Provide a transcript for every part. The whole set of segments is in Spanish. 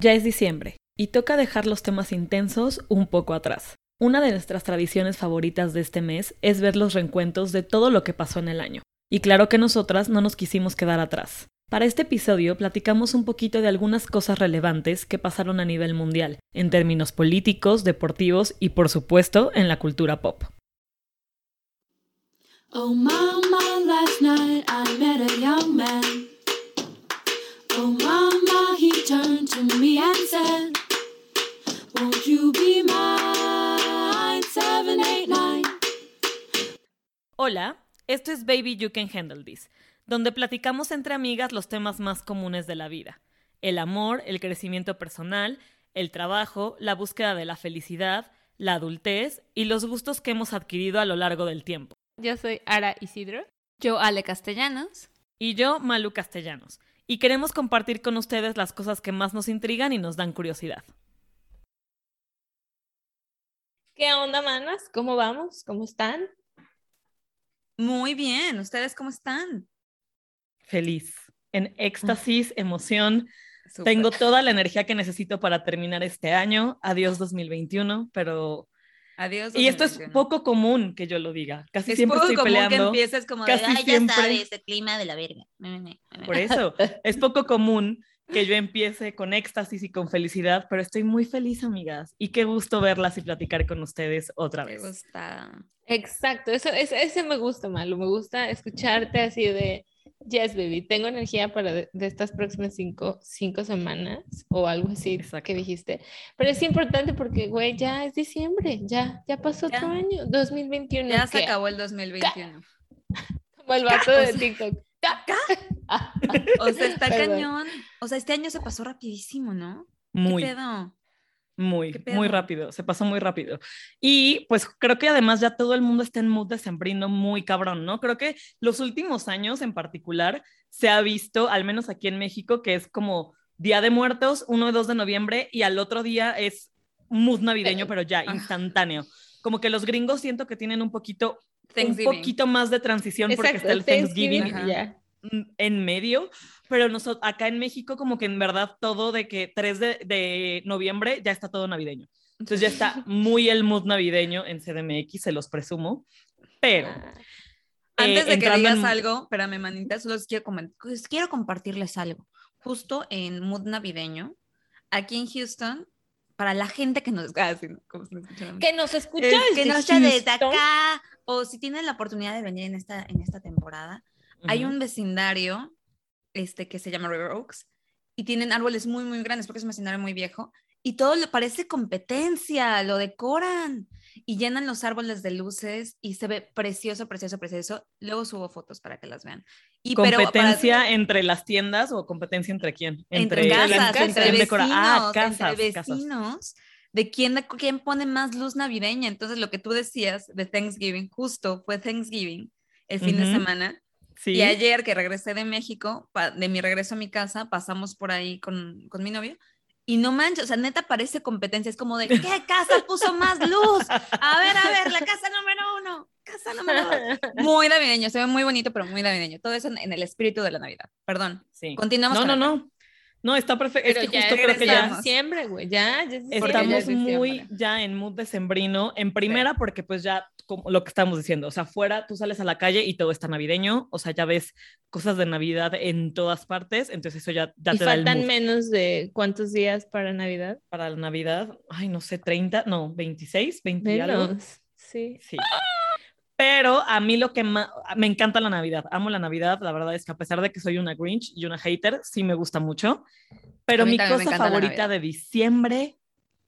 Ya es diciembre y toca dejar los temas intensos un poco atrás. Una de nuestras tradiciones favoritas de este mes es ver los reencuentros de todo lo que pasó en el año. Y claro que nosotras no nos quisimos quedar atrás. Para este episodio platicamos un poquito de algunas cosas relevantes que pasaron a nivel mundial, en términos políticos, deportivos y por supuesto en la cultura pop. Oh mama, last night I met a young man. Oh mama, turned to me and said, Won't you be mine? 789. Hola, esto es Baby You Can Handle This, donde platicamos entre amigas los temas más comunes de la vida. El amor, el crecimiento personal, el trabajo, la búsqueda de la felicidad, la adultez y los gustos que hemos adquirido a lo largo del tiempo. Yo soy Ara Isidro. Yo Ale Castellanos. Y yo Malu Castellanos y queremos compartir con ustedes las cosas que más nos intrigan y nos dan curiosidad. ¿Qué onda, manas? ¿Cómo vamos? ¿Cómo están? Muy bien. ¿Ustedes cómo están? Feliz, en éxtasis, emoción. Tengo toda la energía que necesito para terminar este año. Adiós 2021, pero Adiós. Y esto es poco común que yo lo diga. Casi siempre poco estoy común peleando. que empieces como de, Ay, ya sabes, el clima de la verga. Por eso, es poco común que yo empiece con éxtasis y con felicidad, pero estoy muy feliz, amigas. Y qué gusto verlas y platicar con ustedes otra vez. Me gusta. Exacto, eso, ese me gusta, Malu. Me gusta escucharte así de, Yes, baby, tengo energía para de, estas próximas cinco, cinco, semanas o algo así que dijiste. Pero es importante porque, güey, ya es diciembre, ya, ya pasó otro año, 2021. Ya se acabó el 2021. Como el vato de TikTok. o sea, está cañón. O sea, este año se pasó rapidísimo, ¿no? Muy. ¿Qué pedo? Muy, muy rápido, se pasó muy rápido. Y pues creo que además ya todo el mundo está en mood decembrino muy cabrón, ¿no? Creo que los últimos años en particular se ha visto, al menos aquí en México, que es como Día de Muertos, 1 y 2 de noviembre, y al otro día es mood navideño, pero ya instantáneo. Como que los gringos siento que tienen un poquito, un poquito más de transición porque está el Thanksgiving, en medio, pero nosotros, acá en México como que en verdad todo de que 3 de, noviembre ya está todo navideño. Entonces ya está muy el mood navideño en CDMX, se los presumo, pero... Ah. Antes de que digas algo, espérame, manita, solo quiero, pues, quiero compartirles algo. Justo en mood navideño, aquí en Houston, para la gente que nos, ah, que nos escucha, que nos escucha desde acá, o si tienen la oportunidad de venir en esta, en esta temporada, hay un vecindario este, que se llama River Oaks y tienen árboles muy, muy grandes porque es un vecindario muy viejo y todo le parece competencia, lo decoran y llenan los árboles de luces y se ve precioso, precioso, precioso. Luego subo fotos para que las vean. Y, ¿Competencia entre las tiendas o competencia entre quién? Entre, casas, entre vecinos, ah, casas, entre vecinos. De quién, quién pone más luz navideña. Entonces, lo que tú decías de Thanksgiving, justo fue Thanksgiving el fin de semana y ayer que regresé de México, de mi regreso a mi casa, pasamos por ahí con, con mi novio. Y no manches, o sea, neta parece competencia. Es como de, ¿qué casa puso más luz? A ver, a ver, la casa número uno. Casa número dos. Muy navideño, se ve muy bonito, pero muy navideño. Todo eso en, el espíritu de la Navidad. Perdón. Sí. Continuamos. No, no, no. No, está perfecto. Es que justo creo que ya. diciembre, güey, ya, ya Estamos muy ya en mood decembrino. En primera, porque pues ya, como lo que estamos diciendo, o sea, fuera tú sales a la calle y todo está navideño, o sea, ya ves cosas de Navidad en todas partes, entonces eso ya, ya te da el faltan menos de cuántos días para Navidad? Para la Navidad, ay, no sé, 30, no, 26, 20 y algo. Sí. Sí. Pero a mí lo que más, me encanta la Navidad, amo la Navidad, la verdad es que a pesar de que soy una Grinch y una hater, sí me gusta mucho. Pero mi cosa favorita de diciembre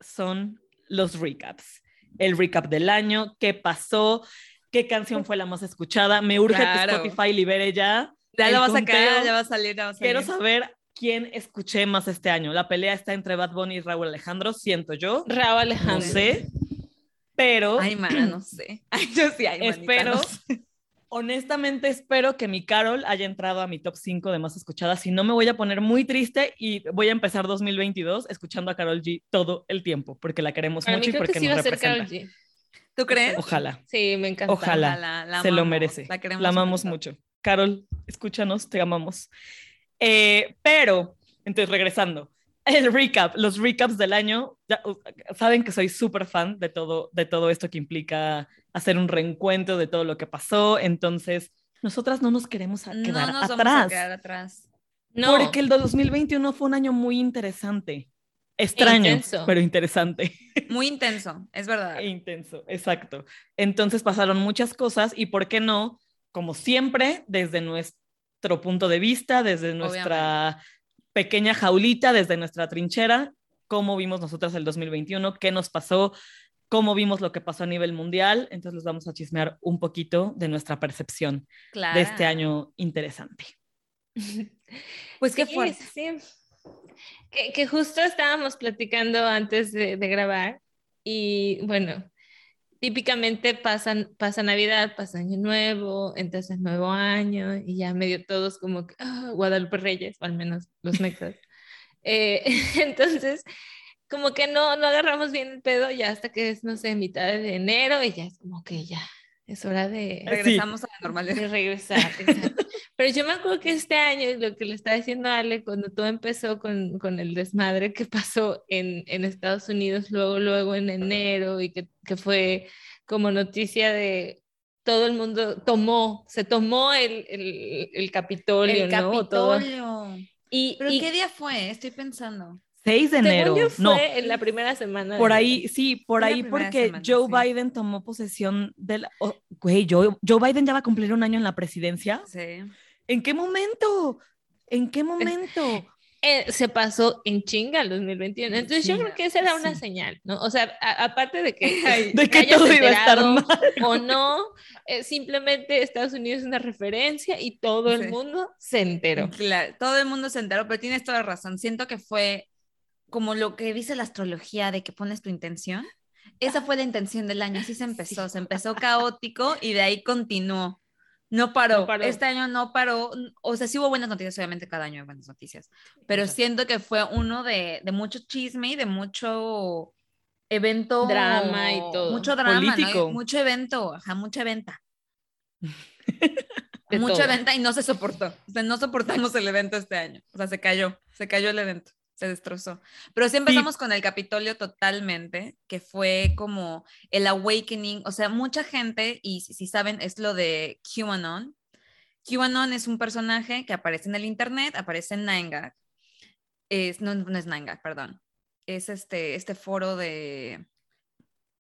son los recaps. El recap del año, qué pasó, qué canción fue la más escuchada. Me urge que Spotify libere ya. Ya lo va a sacar, ya va a salir, ya va a salir. Quiero saber quién escuché más este año. La pelea está entre Bad Bunny y Raúl Alejandro, siento yo. Raúl Alejandro. No sé. Pero. Ay, mana, no sé. Ay, yo sí, ay, espero. Honestamente, espero que mi Carol haya entrado a mi top 5 de más escuchadas. Si no, me voy a poner muy triste y voy a empezar 2022 escuchando a Carol G todo el tiempo, porque la queremos mucho y porque nos representa. ¿Tú crees? Ojalá. Sí, me encanta. Ojalá. se lo merece. La, amamos mucho. Carol, escúchanos, te amamos. Eh, pero, entonces, regresando El recap, los recaps del año. saben que soy súper fan de todo, de todo esto que implica hacer un reencuentro de todo lo que pasó. Entonces, nosotras no nos queremos quedar no nos atrás. Vamos a quedar atrás. No. Porque el 2021 fue un año muy interesante. Extraño, pero interesante. Muy intenso, es verdad. intenso, exacto. Entonces pasaron muchas cosas y, ¿por qué no? Como siempre, desde nuestro punto de vista, desde nuestra pequeña jaulita, desde nuestra trinchera, cómo vimos nosotras el 2021, qué nos pasó, cómo vimos lo que pasó a nivel mundial. Entonces les vamos a chismear un poquito de nuestra percepción de este año interesante. Pues qué fuerte. Que, justo estábamos platicando antes de, grabar y bueno, típicamente pasan, pasa Navidad, pasa Año Nuevo, entonces Nuevo Año y ya medio todos como que, ah, Guadalupe Reyes, o al menos los mexas. Eh, entonces, como que no, no agarramos bien el pedo ya hasta que es, no sé, mitad de enero y ya es como que ya, es hora de... Regresamos a la normalidad. De regresar, Pero yo me acuerdo que este año, lo que le estaba diciendo Ale, cuando todo empezó con, con el desmadre que pasó en, en, Estados Unidos, luego, luego en enero, y que, que fue como noticia de todo el mundo tomó, se tomó el, el, el Capitolio, el Capitolio. Y, ¿Pero qué día fue? Estoy pensando. 6 de enero. no. en la primera semana. Por ahí, sí, por ahí porque Joe Biden tomó posesión del... güey, Joe, Joe, Biden ya va a cumplir un año en la presidencia. Sí. ¿En qué momento? ¿En qué momento? Eh, se pasó en chinga el 2021. Entonces yo creo que esa era una señal, ¿no? O sea, aparte de que, de que todo iba a estar mal. o no, eh, simplemente Estados Unidos es una referencia y todo el mundo se enteró. Claro, todo el mundo se enteró, pero tienes toda la razón. Siento que fue como lo que dice la astrología de que pones tu intención. Esa fue la intención del año, así se empezó, se empezó caótico y de ahí continuó. No paró. Este año no paró. O sea, sí hubo buenas noticias, obviamente cada año hay buenas noticias, pero siento que fue uno de, de mucho chisme y de mucho evento. Drama y todo. Mucho drama, Político. mucho evento, ajá, mucha venta. mucha venta y no se soportó. O sea, no soportamos el evento este año. O sea, se cayó, se cayó el evento se destrozó. Pero sí empezamos con el Capitolio totalmente, que fue como el awakening, o sea, mucha gente, y si, saben, es lo de QAnon. QAnon es un personaje que aparece en el internet, aparece en Nine Es, no, no es Nine perdón. Es este, este foro de...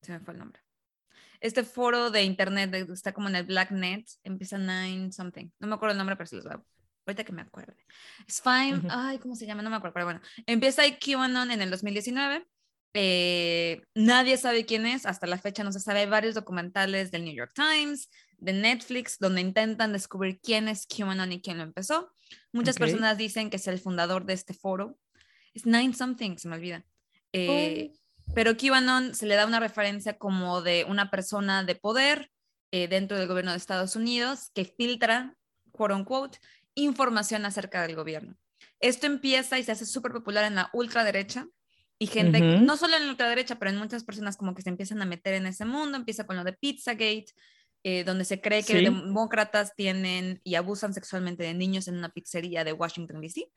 Se me fue el nombre. Este foro de internet, está como en el Blacknet, empieza Nine something. No me acuerdo el nombre, pero se los voy a ahorita que me acuerde. Es fine, ay, ¿cómo se llama? No me acuerdo, pero bueno. Empieza ahí QAnon en el 2019. Eh, nadie sabe quién es, hasta la fecha no se sabe. Hay varios documentales del New York Times, de Netflix, donde intentan descubrir quién es QAnon y quién lo empezó. Muchas personas dicen que es el fundador de este foro. Es Nine Something, se me olvida. Eh, pero QAnon se le da una referencia como de una persona de poder eh, dentro del gobierno de Estados Unidos que filtra, quote unquote, información acerca del gobierno. Esto empieza y se hace súper popular en la ultraderecha y gente, no solo en la ultraderecha, pero en muchas personas como que se empiezan a meter en ese mundo, empieza con lo de Pizzagate, eh, donde se cree que demócratas tienen y abusan sexualmente de niños en una pizzería de Washington, D.C.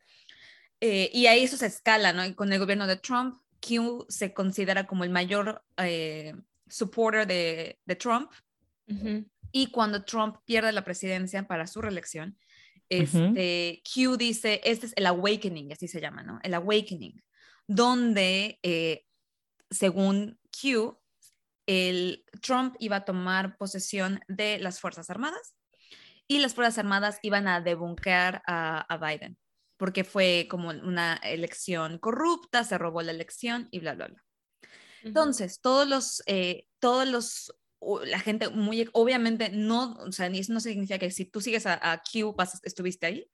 Eh, y ahí eso se escala, ¿no? Y con el gobierno de Trump, Q se considera como el mayor eh, supporter de, Trump. Y cuando Trump pierde la presidencia para su reelección, este, Q dice, este es el awakening, así se llama, ¿no? El awakening, donde, eh, según Q, el Trump iba a tomar posesión de las Fuerzas Armadas y las Fuerzas Armadas iban a debunkear a, Biden, porque fue como una elección corrupta, se robó la elección y bla, bla, bla. Entonces, todos los, eh, todos los la gente muy, obviamente no, o sea, eso no significa que si tú sigues a, Q, estuviste ahí,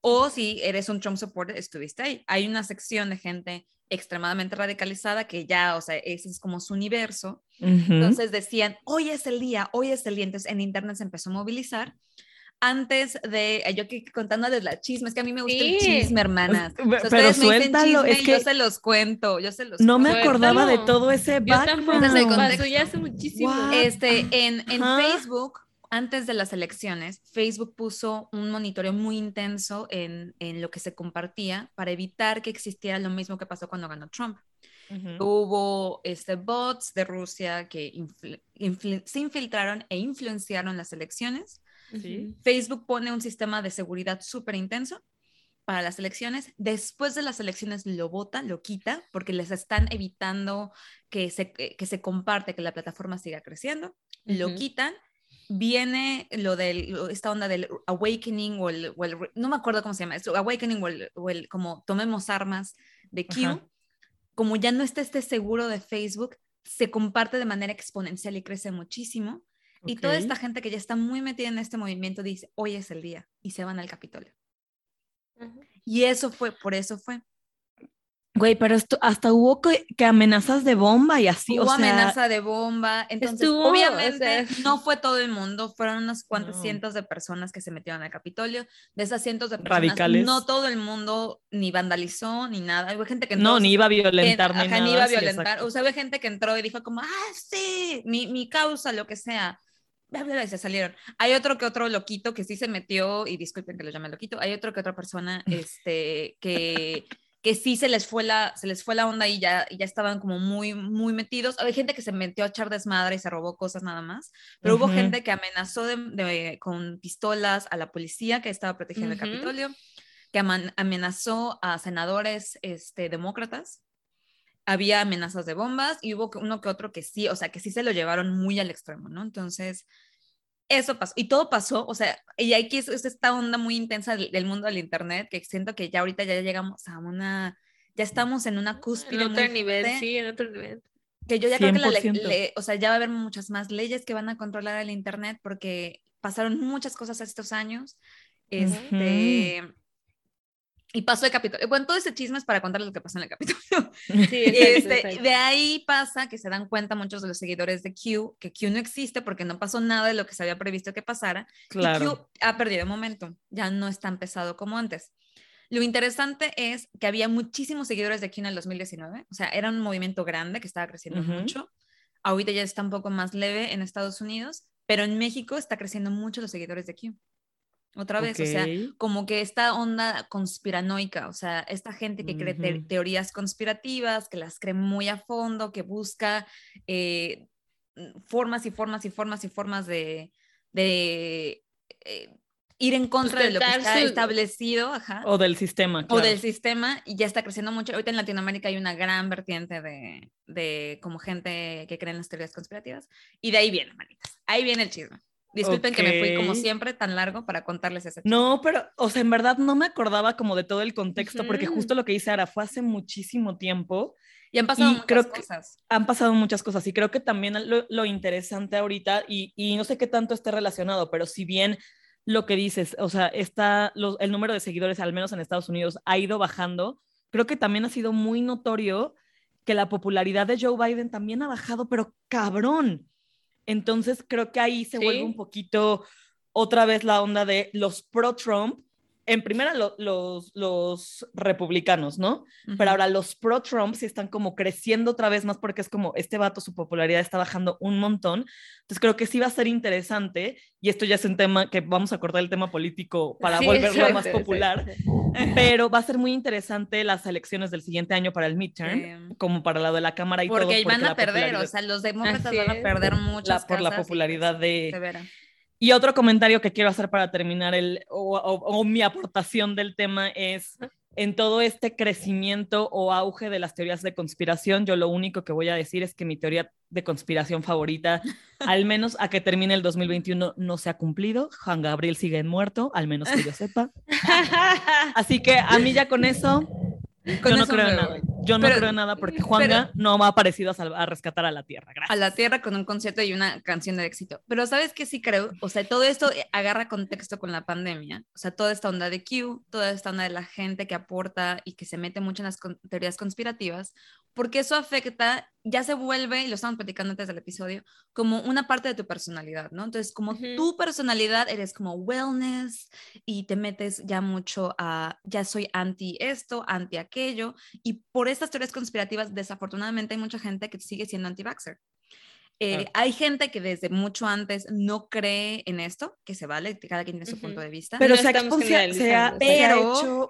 o si eres un Trump supporter, estuviste ahí. Hay una sección de gente extremadamente radicalizada que ya, o sea, ese es como su universo. Entonces decían, hoy es el día, hoy es el día. Entonces en Internet se empezó a movilizar antes de, yo que contándoles la chisme, es que a mí me gusta el chisme, hermanas. pero suéltalo, es que yo se los cuento, yo se los No me acordaba de todo ese background. Yo pasó ya hace muchísimo. Este, en, en Facebook antes de las elecciones, Facebook puso un monitoreo muy intenso en, en, lo que se compartía para evitar que existiera lo mismo que pasó cuando ganó Trump. Hubo este, bots de Rusia que se infiltraron e influenciaron las elecciones. Facebook pone un sistema de seguridad súper intenso para las elecciones. Después de las elecciones lo vota, lo quita, porque les están evitando que se, que se comparte, que la plataforma siga creciendo. Lo quitan viene lo de esta onda del awakening o el, no me acuerdo cómo se llama, awakening o el, como tomemos armas de Q, como ya no está este seguro de Facebook, se comparte de manera exponencial y crece muchísimo. Y toda esta gente que ya está muy metida en este movimiento dice, hoy es el día, y se van al Capitolio. Y eso fue, por eso fue. Güey, pero esto, hasta hubo que, amenazas de bomba y así, hubo amenaza de bomba, entonces obviamente no fue todo el mundo, fueron unas cuantas cientos de personas que se metieron al Capitolio, de esas cientos de personas, Radicales. no todo el mundo ni vandalizó ni nada, hubo gente que no, ni iba a violentar ni, nada, ni iba a violentar, o sea, hubo gente que entró y dijo como, ah, sí, mi, mi causa, lo que sea, y se salieron. Hay otro que otro loquito que sí se metió, y disculpen que lo llame loquito, hay otro que otra persona este, que que sí se les fue la, se les fue la onda y ya, ya estaban como muy, muy metidos. Hay gente que se metió a echar desmadre y se robó cosas nada más, pero hubo gente que amenazó de, con pistolas a la policía que estaba protegiendo el Capitolio, que amenazó a senadores este, demócratas. Había amenazas de bombas y hubo uno que otro que sí, o sea, que sí se lo llevaron muy al extremo, ¿no? Entonces, eso pasó. Y todo pasó, o sea, y aquí es, esta onda muy intensa del, mundo del Internet, que siento que ya ahorita ya llegamos a una, ya estamos en una cúspide. En otro nivel, sí, en otro nivel. Que yo ya creo que la ley, o sea, ya va a haber muchas más leyes que van a controlar el Internet porque pasaron muchas cosas estos años. Este, y pasó el capítulo. Bueno, todo ese chisme es para contarles lo que pasó en el capítulo. Sí, este, De ahí pasa que se dan cuenta muchos de los seguidores de Q que Q no existe porque no pasó nada de lo que se había previsto que pasara. Claro. Y Q ha perdido momento, ya no es tan pesado como antes. Lo interesante es que había muchísimos seguidores de Q en el 2019, o sea, era un movimiento grande que estaba creciendo mucho. Ahorita ya está un poco más leve en Estados Unidos, pero en México está creciendo mucho los seguidores de Q. Otra vez, o sea, como que esta onda conspiranoica, o sea, esta gente que cree teorías conspirativas, que las cree muy a fondo, que busca eh, mm, formas y formas y formas y formas de, de eh, ir en contra de lo que está establecido. Ajá, o del sistema. O del sistema, y ya está creciendo mucho. Ahorita en Latinoamérica hay una gran vertiente de, de como gente que cree en las teorías conspirativas, y de ahí viene, manitas, ahí viene el chisme. Disculpen que me fui como siempre tan largo para contarles ese. No, pero, o sea, en verdad no me acordaba como de todo el contexto, porque justo lo que dice Ara fue hace muchísimo tiempo. Y han pasado muchas cosas. Han pasado muchas cosas y creo que también lo, interesante ahorita, y, y, no sé qué tanto esté relacionado, pero si bien lo que dices, o sea, está el número de seguidores, al menos en Estados Unidos, ha ido bajando, creo que también ha sido muy notorio que la popularidad de Joe Biden también ha bajado, pero cabrón. Entonces creo que ahí se vuelve un poquito otra vez la onda de los pro-Trump en primera los, los republicanos, ¿no? Pero ahora los pro-Trump sí están como creciendo otra vez más porque es como este vato, su popularidad está bajando un montón. Entonces creo que sí va a ser interesante y esto ya es un tema que vamos a cortar el tema político para volverlo más popular, pero va a ser muy interesante las elecciones del siguiente año para el midterm, como para la de la Cámara y porque todo. Porque van a perder, o sea, los demócratas van a perder muchas Por la popularidad de... Y otro comentario que quiero hacer para terminar el, o, mi aportación del tema es, en todo este crecimiento o auge de las teorías de conspiración, yo lo único que voy a decir es que mi teoría de conspiración favorita, al menos a que termine el 2021, no se ha cumplido. Juan Gabriel sigue muerto, al menos que yo sepa. Así que a mí ya con eso yo no creo en nada. Yo no creo en nada porque Juanga no me ha parecido a, rescatar a la Tierra. Gracias. A la Tierra con un concierto y una canción de éxito. Pero ¿sabes qué sí creo? O sea, todo esto agarra contexto con la pandemia. O sea, toda esta onda de Q, toda esta onda de la gente que aporta y que se mete mucho en las teorías conspirativas, porque eso afecta, ya se vuelve, y lo estamos platicando antes del episodio, como una parte de tu personalidad, ¿no? Entonces, como tu personalidad, eres como wellness y te metes ya mucho a, ya soy anti esto, anti aquello, y por estas teorías conspirativas, desafortunadamente hay mucha gente que sigue siendo anti-vaxxer. Eh, hay gente que desde mucho antes no cree en esto, que se vale, cada quien tiene su punto de vista. Pero se, ha, pero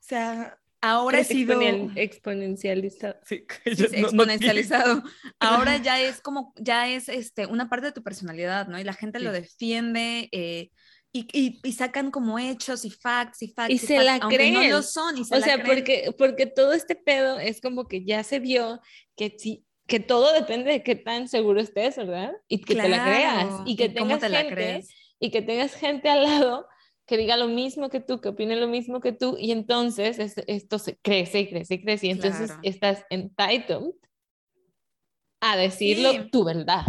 se ha, ahora ha sido exponencializado. Sí, exponencializado. ahora ya es como, ya es este, una parte de tu personalidad, ¿no? Y la gente lo defiende. Eh, y, y, sacan como hechos y facts y facts. Y, se la creen. no lo son. Y se o sea, Porque, porque todo este pedo es como que ya se vio que si que todo depende de qué tan seguro estés, ¿verdad? Y que te la creas y que tengas gente y que tengas gente al lado que diga lo mismo que tú, que opine lo mismo que tú y entonces esto se crece y crece y crece y entonces estás entitled a decirlo tu verdad.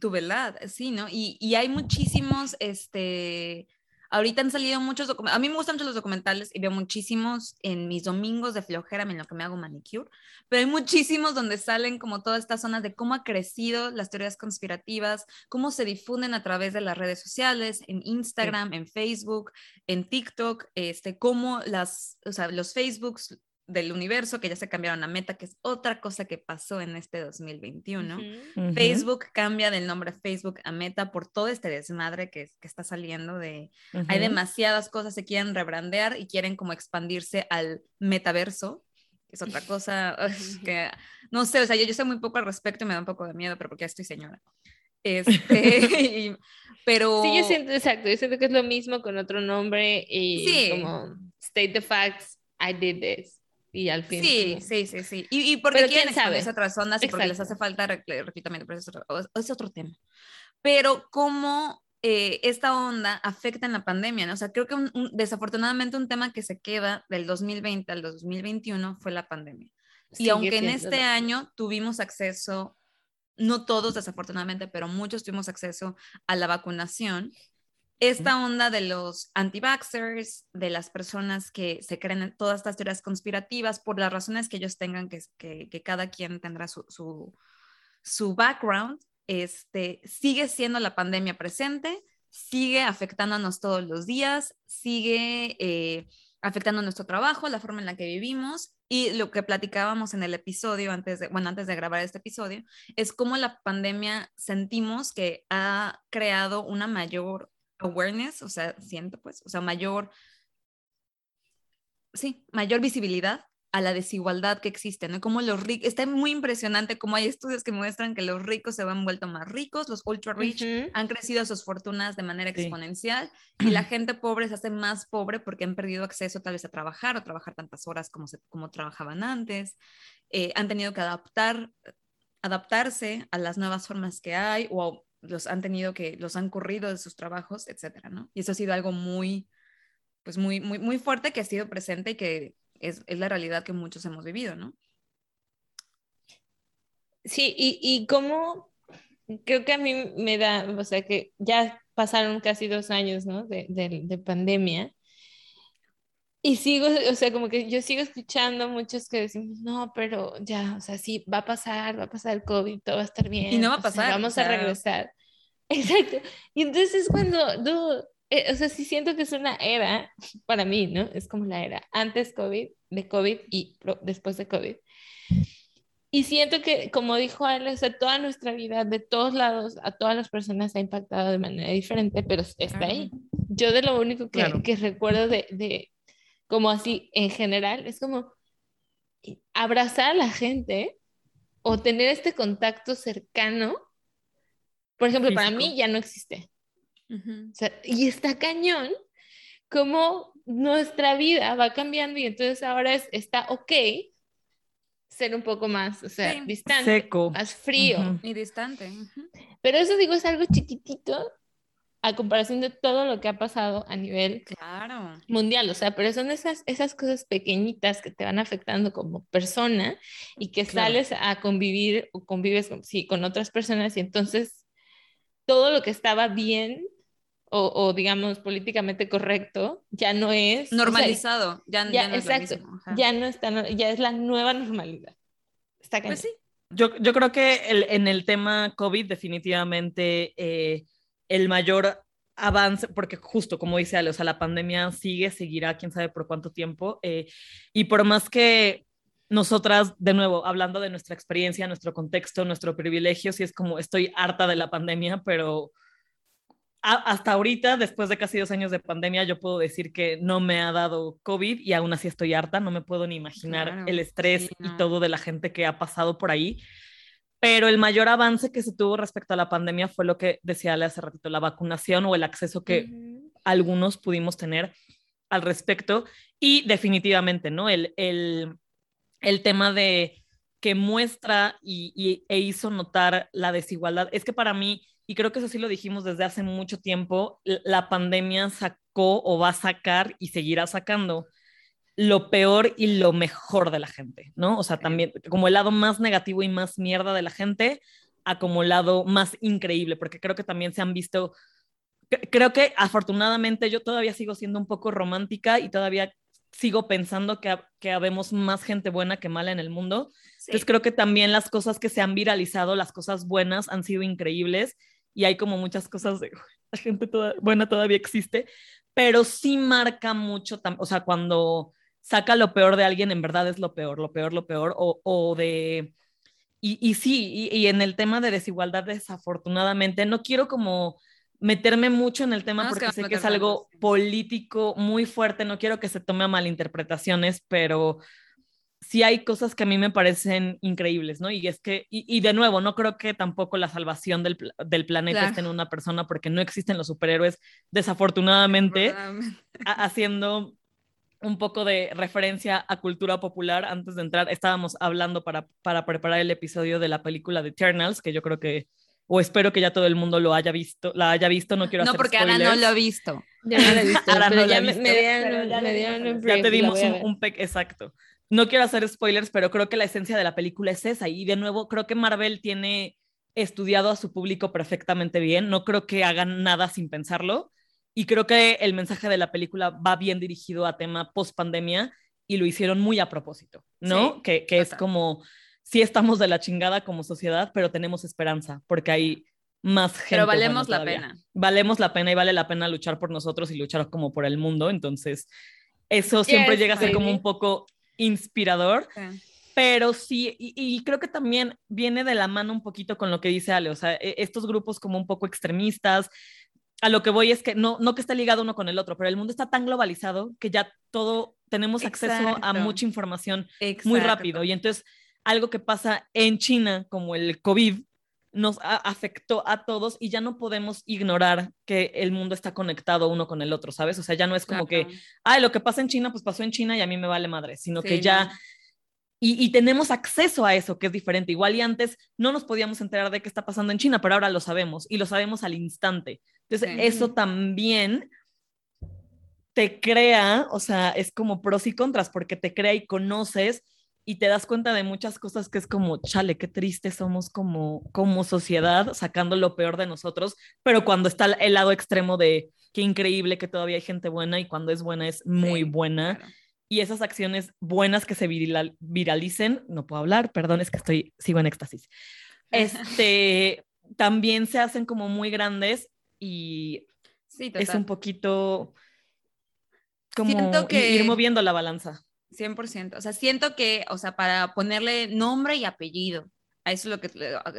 Tu verdad, sí, ¿no? Y, y hay muchísimos, este, Ahorita han salido muchos documentales, a mí me gustan mucho los documentales y veo muchísimos en mis domingos de flojera, en lo que me hago manicure, pero hay muchísimos donde salen como todas estas zonas de cómo ha crecido las teorías conspirativas, cómo se difunden a través de las redes sociales, en Instagram, en Facebook, en TikTok, este, cómo las, o sea, los Facebooks, del universo, que ya se cambiaron a Meta, que es otra cosa que pasó en este 2021. Facebook cambia del nombre Facebook a Meta por todo este desmadre que, que está saliendo de... Hay demasiadas cosas que quieren rebrandear y quieren como expandirse al metaverso, que es otra cosa que... No sé, o sea, yo, yo sé muy poco al respecto y me da un poco de miedo, pero porque ya estoy señora. Este, pero... Sí, yo siento, exacto, yo siento que es lo mismo con otro nombre y como state the facts, I did this y al fin. Sí, sí, sí, sí. Y, y porque quién sabe esas otras zonas y porque les hace falta reclutamiento, pero es otro, es otro tema. Pero cómo eh, esta onda afecta en la pandemia, ¿no? O sea, creo que desafortunadamente un tema que se queda del 2020 al 2021 fue la pandemia. y aunque en este año tuvimos acceso, no todos desafortunadamente, pero muchos tuvimos acceso a la vacunación, esta onda de los anti-vaxxers, de las personas que se creen en todas estas teorías conspirativas, por las razones que ellos tengan, que, que, cada quien tendrá su, su, background, este, sigue siendo la pandemia presente, sigue afectándonos todos los días, sigue eh, afectando nuestro trabajo, la forma en la que vivimos. Y lo que platicábamos en el episodio antes de, bueno, antes de grabar este episodio, es cómo la pandemia sentimos que ha creado una mayor awareness, o sea, siento pues, o sea, mayor, sí, mayor visibilidad a la desigualdad que existe, ¿no? Como los ricos, está muy impresionante como hay estudios que muestran que los ricos se han vuelto más ricos, los ultra rich han crecido sus fortunas de manera exponencial y la gente pobre se hace más pobre porque han perdido acceso tal vez a trabajar o trabajar tantas horas como, se, como trabajaban antes, eh, han tenido que adaptar, adaptarse a las nuevas formas que hay o los han tenido que, los han corrido de sus trabajos, etcétera, ¿no? Y eso ha sido algo muy, pues muy, muy, muy fuerte que ha sido presente y que es, es la realidad que muchos hemos vivido, ¿no? Sí, y, y cómo, creo que a mí me da, o sea, que ya pasaron casi dos años, ¿no? De, de, de pandemia. Y sigo, o sea, como que yo sigo escuchando muchos que decimos, no, pero ya, o sea, sí, va a pasar, va a pasar el COVID, todo va a estar bien. Y no va a pasar. vamos a regresar. Exacto. Y entonces cuando, eh, o sea, sí siento que es una era, para mí, ¿no? Es como la era antes COVID, de COVID y después de COVID. Y siento que, como dijo Ale, o sea, toda nuestra vida, de todos lados, a todas las personas ha impactado de manera diferente, pero está ahí. Yo de lo único que, que recuerdo de, de, como así en general, es como abrazar a la gente o tener este contacto cercano. Por ejemplo, para mí ya no existe. y está cañón como nuestra vida va cambiando y entonces ahora es, está ok ser un poco más, o sea, distante, más frío. Y distante. Pero eso digo es algo chiquitito a comparación de todo lo que ha pasado a nivel claro. mundial, o sea, pero son esas, esas cosas pequeñitas que te van afectando como persona y que sales a convivir o convives con, sí, con otras personas y entonces todo lo que estaba bien o, o digamos políticamente correcto ya no es normalizado, ya, no es exacto, ya no está, ya es la nueva normalidad. Está pues sí. Yo, yo creo que el, en el tema COVID definitivamente... Eh, el mayor avance, porque justo como dice Ale, o sea, la pandemia sigue, seguirá, quién sabe por cuánto tiempo, eh, y por más que nosotras, de nuevo, hablando de nuestra experiencia, nuestro contexto, nuestro privilegio, sí es como estoy harta de la pandemia, pero hasta ahorita, después de casi dos años de pandemia, yo puedo decir que no me ha dado COVID y aún así estoy harta, no me puedo ni imaginar el estrés y todo de la gente que ha pasado por ahí. Pero el mayor avance que se tuvo respecto a la pandemia fue lo que decía hace ratito, la vacunación o el acceso que algunos pudimos tener al respecto. Y definitivamente, ¿no? El, el, el tema de que muestra y, e hizo notar la desigualdad. Es que para mí y creo que eso sí lo dijimos desde hace mucho tiempo, la pandemia sacó o va a sacar y seguirá sacando lo peor y lo mejor de la gente, ¿no? O sea, también como el lado más negativo y más mierda de la gente a como el lado más increíble, porque creo que también se han visto, creo que afortunadamente yo todavía sigo siendo un poco romántica y todavía sigo pensando que, que habemos más gente buena que mala en el mundo. Entonces creo que también las cosas que se han viralizado, las cosas buenas han sido increíbles y hay como muchas cosas de la gente toda, buena todavía existe, pero sí marca mucho, o sea, cuando saca lo peor de alguien, en verdad es lo peor, lo peor, lo peor, o, o de... Y, y sí, y, en el tema de desigualdad, desafortunadamente, no quiero como meterme mucho en el tema porque sé que es algo político muy fuerte, no quiero que se tome a malinterpretaciones, pero sí hay cosas que a mí me parecen increíbles, ¿no? Y es que, y, de nuevo, no creo que tampoco la salvación del, del planeta esté en una persona porque no existen los superhéroes, desafortunadamente, haciendo un poco de referencia a cultura popular. Antes de entrar, estábamos hablando para, para preparar el episodio de la película de Eternals, que yo creo que o espero que ya todo el mundo lo haya visto, la haya visto, no quiero no, hacer porque Ana no lo ha visto. Ya no lo he visto, pero ya me, dieron, ya te dimos un, un exacto no quiero hacer spoilers, pero creo que la esencia de la película es esa. Y de nuevo, creo que Marvel tiene estudiado a su público perfectamente bien. No creo que hagan nada sin pensarlo. Y creo que el mensaje de la película va bien dirigido a tema post pandemia y lo hicieron muy a propósito, ¿no? que, que es como, sí estamos de la chingada como sociedad, pero tenemos esperanza porque hay más gente. Pero valemos la pena. Valemos la pena y vale la pena luchar por nosotros y luchar como por el mundo. Entonces, eso siempre llega a ser como un poco inspirador. Pero sí, y, creo que también viene de la mano un poquito con lo que dice Ale, o sea, e, estos grupos como un poco extremistas, a lo que voy es que no, no que esté ligado uno con el otro, pero el mundo está tan globalizado que ya todo, tenemos acceso a mucha información muy rápido. Y entonces, algo que pasa en China, como el COVID, nos afectó a todos y ya no podemos ignorar que el mundo está conectado uno con el otro, ¿sabes? O sea, ya no es como que, ay, lo que pasa en China, pues pasó en China y a mí me vale madre, sino que ya... Y, tenemos acceso a eso, que es diferente. Igual y antes no nos podíamos enterar de qué está pasando en China, pero ahora lo sabemos y lo sabemos al instante. Entonces, eso también te crea, o sea, es como pros y contras, porque te crea y conoces y te das cuenta de muchas cosas que es como, chale, qué triste somos como, como sociedad, sacando lo peor de nosotros, pero cuando está el lado extremo de qué increíble que todavía hay gente buena y cuando es buena es muy buena. Y esas acciones buenas que se viralicen, no puedo hablar, perdón, es que estoy, sigo en éxtasis. Este, también se hacen como muy grandes y es un poquito como que... ir moviendo la balanza. 100%. O sea, siento que, o sea, para ponerle nombre y apellido, a eso es lo que,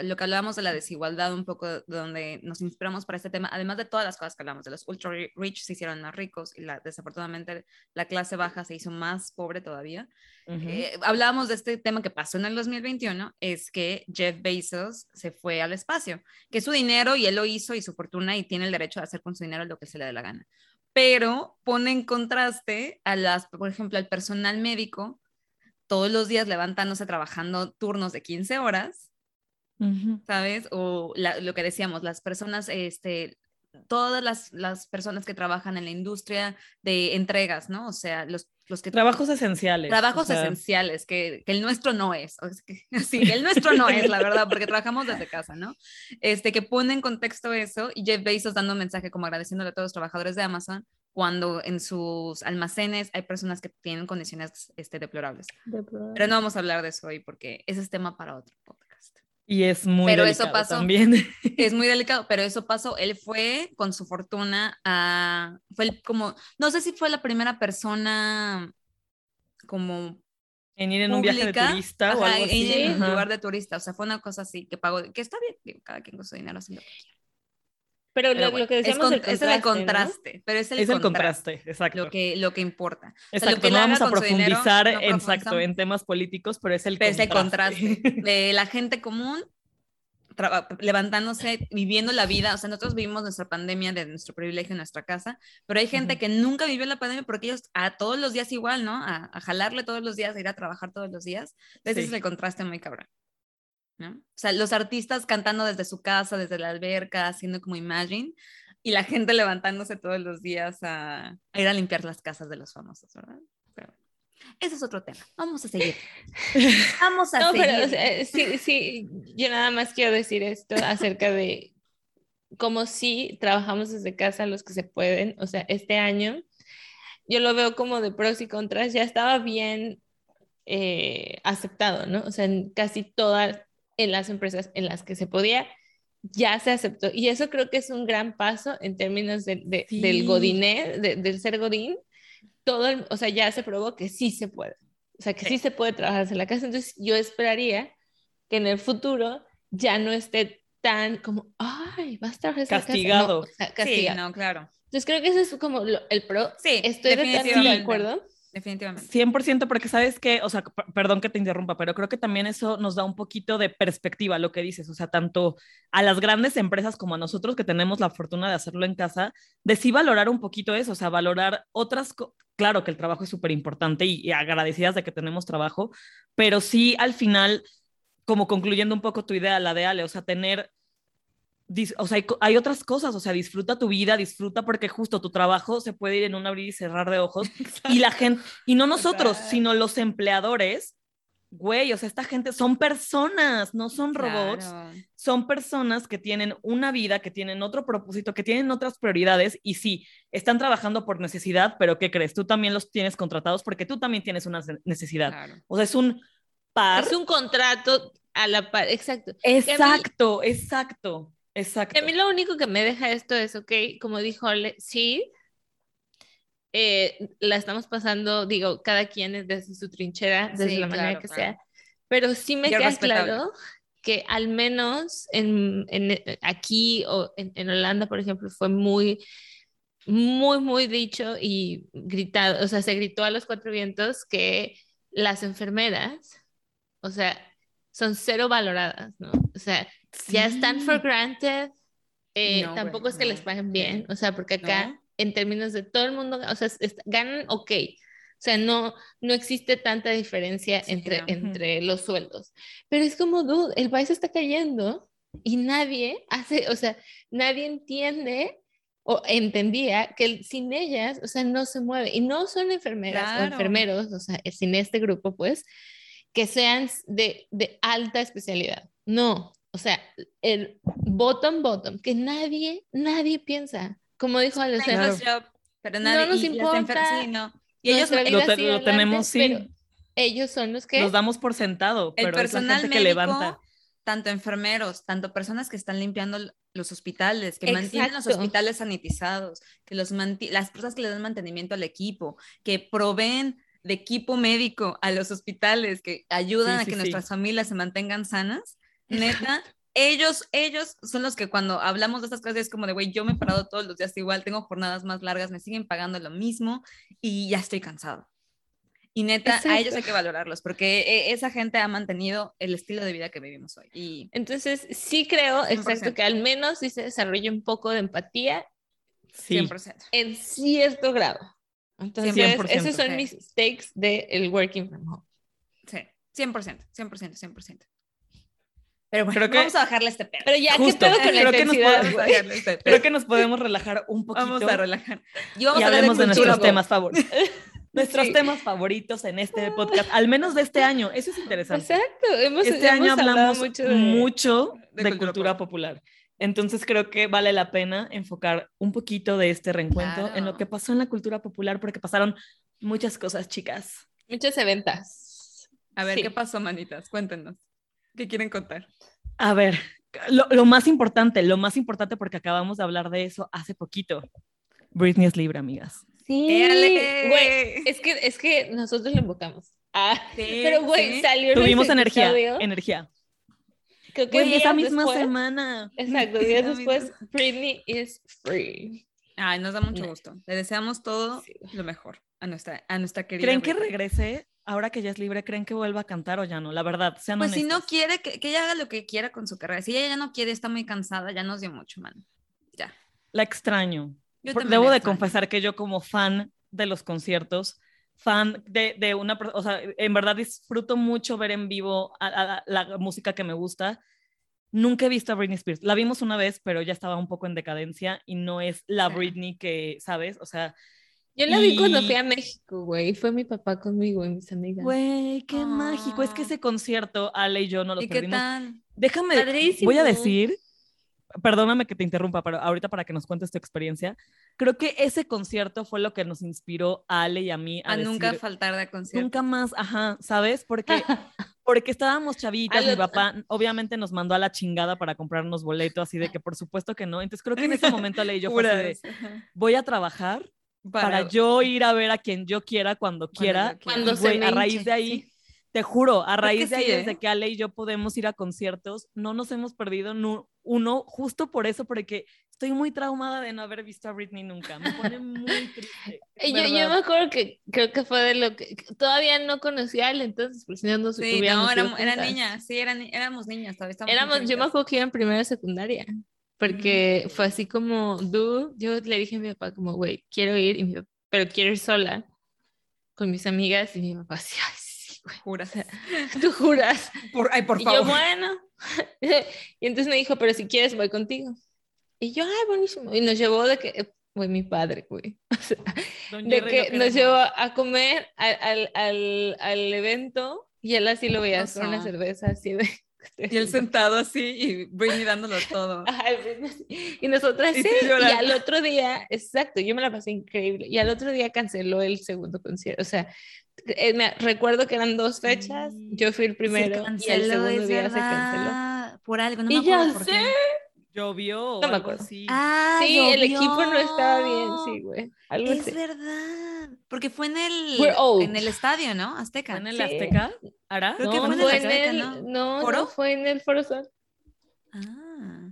lo que hablábamos de la desigualdad, un poco donde nos inspiramos para este tema, además de todas las cosas que hablamos, de los ultra rich se hicieron más ricos y la, desafortunadamente la clase baja se hizo más pobre todavía. Eh, hablábamos de este tema que pasó en el 2021, es que Jeff Bezos se fue al espacio, que es su dinero y él lo hizo y su fortuna y tiene el derecho de hacer con su dinero lo que se le dé la gana. Pero pone en contraste a las, por ejemplo, al personal médico, todos los días levantándose trabajando turnos de 15 horas, ¿sabes? O lo que decíamos, las personas, este, todas las, las, personas que trabajan en la industria de entregas, ¿no? O sea, los, los que... Trabajos esenciales. Trabajos esenciales, que, que, el nuestro no es. sí, el nuestro no es, la verdad, porque trabajamos desde casa, ¿no? Este, que pone en contexto eso y Jeff Bezos dando un mensaje como agradeciéndole a todos los trabajadores de Amazon cuando en sus almacenes hay personas que tienen condiciones este, deplorables. Pero no vamos a hablar de eso hoy porque ese es tema para otro podcast. Y es muy pero delicado eso pasó, también. Es muy delicado, pero eso pasó. Él fue con su fortuna a. Fue como. No sé si fue la primera persona como En ir en un viaje de turista o algo así. En, lugar de turista. O sea, fue una cosa así que pagó, que está bien, cada quien con su dinero haciendo lo que quiera. Pero, lo, que decíamos es, el contraste, pero es el, es el contraste, exacto. Lo que, lo que importa. Exacto, no vamos a profundizar exacto, en temas políticos, pero es el pero contraste. Es el contraste de la gente común levantándose, viviendo la vida. O sea, nosotros vivimos nuestra pandemia de nuestro privilegio en nuestra casa, pero hay gente que nunca vivió la pandemia porque ellos a todos los días igual, ¿no? A, jalarle todos los días, a ir a trabajar todos los días. Entonces, ese es el contraste muy cabrón. ¿No? O sea, los artistas cantando desde su casa, desde la alberca, haciendo como Imagine, y la gente levantándose todos los días a, ir a limpiar las casas de los famosos, ¿verdad? Pero ese es otro tema. Vamos a seguir. Vamos a seguir. sí, sí, yo nada más quiero decir esto acerca de cómo sí trabajamos desde casa los que se pueden. O sea, este año yo lo veo como de pros y contras. Ya estaba bien eh, aceptado, ¿no? O sea, en casi todas en las empresas en las que se podía, ya se aceptó. Y eso creo que es un gran paso en términos de, del godiné, del ser godín. Todo, o sea, ya se probó que sí se puede. O sea, que sí. se puede trabajar en la casa. Entonces, yo esperaría que en el futuro ya no esté tan como, ay, vas a trabajar en castigado. la casa. castigado. Sí, no, claro. Entonces, creo que ese es como el pro. Sí, estoy de acuerdo definitivamente. 100% porque sabes que, o sea, perdón que te interrumpa, pero creo que también eso nos da un poquito de perspectiva, lo que dices, o sea, tanto a las grandes empresas como a nosotros que tenemos la fortuna de hacerlo en casa, de sí valorar un poquito eso, o sea, valorar otras, claro que el trabajo es súper importante y, y agradecidas de que tenemos trabajo, pero sí al final, como concluyendo un poco tu idea, la de Ale, o sea, tener o sea, hay, otras cosas, o sea, disfruta tu vida, disfruta porque justo tu trabajo se puede ir en un abrir y cerrar de ojos y la gente, y no nosotros, sino los empleadores, güey, o sea, esta gente son personas, no son robots, son personas que tienen una vida, que tienen otro propósito, que tienen otras prioridades y sí, están trabajando por necesidad, pero ¿qué crees? Tú también los tienes contratados porque tú también tienes una necesidad. O sea, es un par. Es un contrato a la par, exacto. Exacto, exacto. Exacto. A mí lo único que me deja esto es, ok, como dijo Ale, sí, eh, la estamos pasando, digo, cada quien es desde su trinchera, desde la manera que sea, pero sí me queda claro que al menos en, en eh, aquí o en, en, Holanda, por ejemplo, fue muy, muy, muy dicho y gritado, o sea, se gritó a los cuatro vientos que las enfermeras, o sea, son cero valoradas, ¿no? O sea, ya están for granted. Eh, tampoco es que les paguen bien, o sea, porque acá, en términos de todo el mundo, o sea, ganan ok. O sea, no, no existe tanta diferencia entre, entre los sueldos. Pero es como, dude, el país está cayendo y nadie hace, o sea, nadie entiende o entendía que sin ellas, o sea, no se mueve. Y no son enfermeras o enfermeros, o sea, sin este grupo, pues, que sean de, de alta especialidad. No, o sea, el bottom, bottom, que nadie, nadie piensa. Como dijo Alessandro. Pero nadie, no nos importa. no. Y ellos lo, tenemos, sí. ellos son los que... Los damos por sentado, pero el personal es la gente que levanta. Tanto enfermeros, tanto personas que están limpiando los hospitales, que mantienen los hospitales sanitizados, que los las personas que le dan mantenimiento al equipo, que proveen de equipo médico a los hospitales, que ayudan a que nuestras familias se mantengan sanas, Neta, ellos, ellos son los que cuando hablamos de estas cosas es como de, güey, yo me he parado todos los días igual, tengo jornadas más largas, me siguen pagando lo mismo y ya estoy cansado. Y neta, a ellos hay que valorarlos porque e, esa gente ha mantenido el estilo de vida que vivimos hoy. Y Entonces, sí creo, exacto, que al menos sí se desarrolle un poco de empatía. Sí. 100%. En cierto grado. Entonces, esos son mis stakes del el working from home. Sí, 100%, 100%, 100%. Pero bueno, creo que, vamos a bajarle este pedo. Pero ya, ¿qué pedo con creo que, nos podemos, este creo que nos podemos relajar un poquito. Vamos a relajar. Y, vamos a hablemos de, nuestros temas favoritos. nuestros temas favoritos en este podcast, al menos de este año. Eso es interesante. Exacto. Hemos, este año hablamos mucho de, cultura, popular. Entonces creo que vale la pena enfocar un poquito de este reencuentro en lo que pasó en la cultura popular, porque pasaron muchas cosas, chicas. Muchas eventas. A ver, ¿qué pasó, manitas? Cuéntenos. ¿Qué quieren contar? A ver, lo, más importante, lo más importante porque acabamos de hablar de eso hace poquito. Britney es libre, amigas. Sí, güey, es que, es que nosotros lo invocamos. Ah, pero güey, salió Tuvimos energía, energía. Creo que esa misma semana. Exacto, días después, Britney is free. Ay, nos da mucho gusto. Le deseamos todo lo mejor a nuestra, a nuestra querida. ¿Creen que regrese? Ahora que ya es libre, ¿creen que vuelva a cantar o ya no? La verdad, sean Pues si no quiere, que, que, ella haga lo que quiera con su carrera. Si ella ya no quiere, está muy cansada, ya nos dio mucho, man. Ya. La extraño. Debo de confesar que yo como fan de los conciertos, fan de, de, una, o sea, en verdad disfruto mucho ver en vivo a, la música que me gusta. Nunca he visto a Britney Spears. La vimos una vez, pero ya estaba un poco en decadencia y no es la Britney que, ¿sabes? O sea... Yo la vi cuando fui a México, güey. Fue mi papá conmigo y mis amigas. Güey, qué mágico. Es que ah. ese concierto, Ale y yo no lo ¿Y perdimos. ¿Qué tal? Déjame, voy a decir perdóname que te interrumpa, pero ahorita para que nos cuentes tu experiencia, creo que ese concierto fue lo que nos inspiró a Ale y a mí a, nunca faltar de concierto. Nunca más, ajá, ¿sabes? Porque porque estábamos chavitas, mi papá obviamente nos mandó a la chingada para comprarnos boletos, así de que por supuesto que no. Entonces creo que en ese momento Ale y yo fue de, voy a trabajar para... yo ir a ver a quien yo quiera cuando quiera. Cuando, se a raíz de ahí te juro, a raíz de ahí, desde ¿eh? que Ale y yo podemos ir a conciertos, no nos hemos perdido uno, justo por eso, porque estoy muy traumada de no haber visto a Britney nunca. Me pone muy triste. yo, yo, me acuerdo que creo que fue de lo que todavía no conocía a Ale, entonces, pues no nos Sí, no, éramos, era niña, sí, éramos niñas, todavía Éramos, yo me acuerdo que iba en primera secundaria. Porque fue así como, du, yo le dije a mi papá como, güey, quiero ir, y pero quiero ir sola con mis amigas, y mi papá decía, Juras. Tú juras. Por, ay, por y favor. yo, bueno. y entonces me dijo, pero si quieres voy contigo. Y yo, ay, buenísimo. Y nos llevó de que, fue mi padre, güey. de que nos llevó a comer al, al, al, evento y él así lo veía con una cerveza así de... Y él sentado así y Britney dándolo todo. y nosotras sí. Y al otro día, exacto, yo me la pasé increíble. Y al otro día canceló el segundo concierto. O sea, eh, me, recuerdo que eran dos fechas, yo fui el primero y el segundo día se canceló. Por algo, no me y acuerdo por sé. Llovió. No me acuerdo. Así. Ah, sí, el equipo no estaba bien, sí, güey. es verdad. Porque fue en el, en el estadio, ¿no? Azteca. ¿Fue en el Azteca? ¿Ara? Creo no, que fue en el Azteca, ¿no? No, no, fue en el Foro Sol. Ah.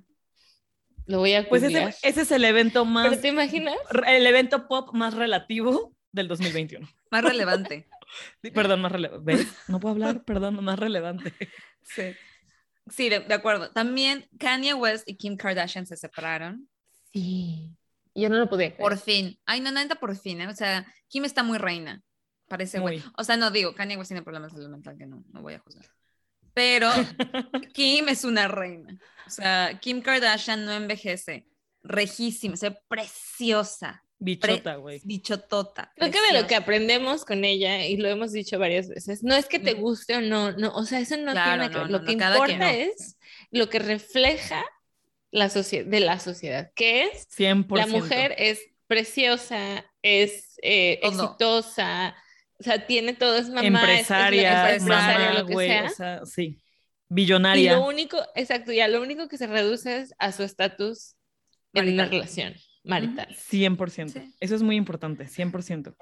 Lo voy a Pues ese, ese, es el evento más. ¿Pero te imaginas? El evento pop más relativo del 2021. Más relevante. Perdón, más relevante. No puedo hablar, perdón, más relevante. Sí. Sí, de, acuerdo. También Kanye West y Kim Kardashian se separaron. Sí. Yo no lo pude. Por fin. Ay, no, neta, por fin. ¿eh? O sea, Kim está muy reina. Parece güey. O sea, no digo, Kanye West tiene problemas de salud mental que no, no voy a juzgar. Pero Kim es una reina. O sea, Kim Kardashian no envejece. Rejísima, o preciosa. Bichota, güey. Bichotota. Creo que de lo que aprendemos con ella, y lo hemos dicho varias veces, no es que te guste o no, no, o sea, eso no tiene que Lo que importa es lo que refleja la de la sociedad, que es 100%. la mujer es preciosa, es eh, exitosa, o sea, tiene todo, es mamá, empresaria, es, empresaria, lo que sea. O sea. Sí, billonaria. Y lo único, exacto, ya lo único que se reduce es a su estatus en una relación marital. 100%. Eso es muy importante, 100%.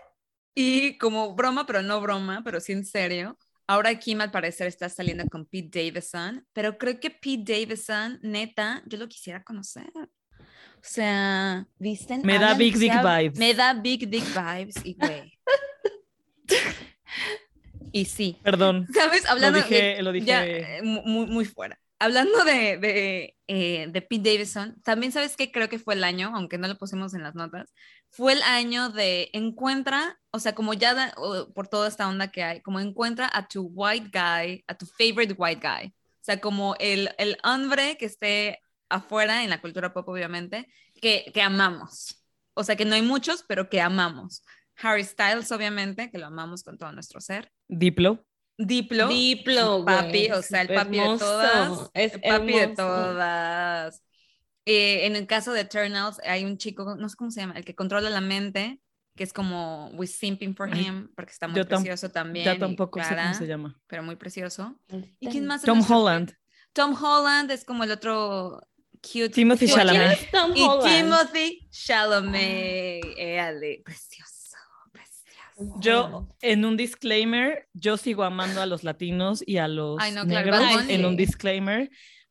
Y como broma, pero no broma, pero sí en serio, ahora Kim al parecer está saliendo con Pete Davidson, pero creo que Pete Davidson, neta, yo lo quisiera conocer. O sea, ¿viste? Me da Big Dick Vibes. Me da Big Dick Vibes y güey. y sí. Perdón. ¿Sabes? Hablando lo dije, lo dije... Eh, muy, muy fuera hablando de, de, eh, de, Pete Davidson, también sabes que creo que fue el año, aunque no lo pusimos en las notas, fue el año de encuentra, o sea, como ya por toda esta onda que hay, como encuentra a tu white guy, a tu favorite white guy. O sea, como el, el hombre que esté afuera en la cultura pop, obviamente, que, que amamos. O sea, que no hay muchos, pero que amamos. Harry Styles, obviamente, que lo amamos con todo nuestro ser. Diplo. Diplo. Diplo, papi, o sea, el papi de todas. Es el papi de todas. Eh, en el caso de Eternals, hay un chico, no sé cómo se llama, el que controla la mente, que es como We Simping for Him, porque está muy precioso también. Ya tampoco sé cómo se llama. Pero muy precioso. ¿Y quién más? Tom Holland. Tom Holland es como el otro cute. Timothy Chalamet. y Timothy Chalamet. precioso, precioso. Yo, en un disclaimer, yo sigo amando a los latinos y a los negros en un disclaimer.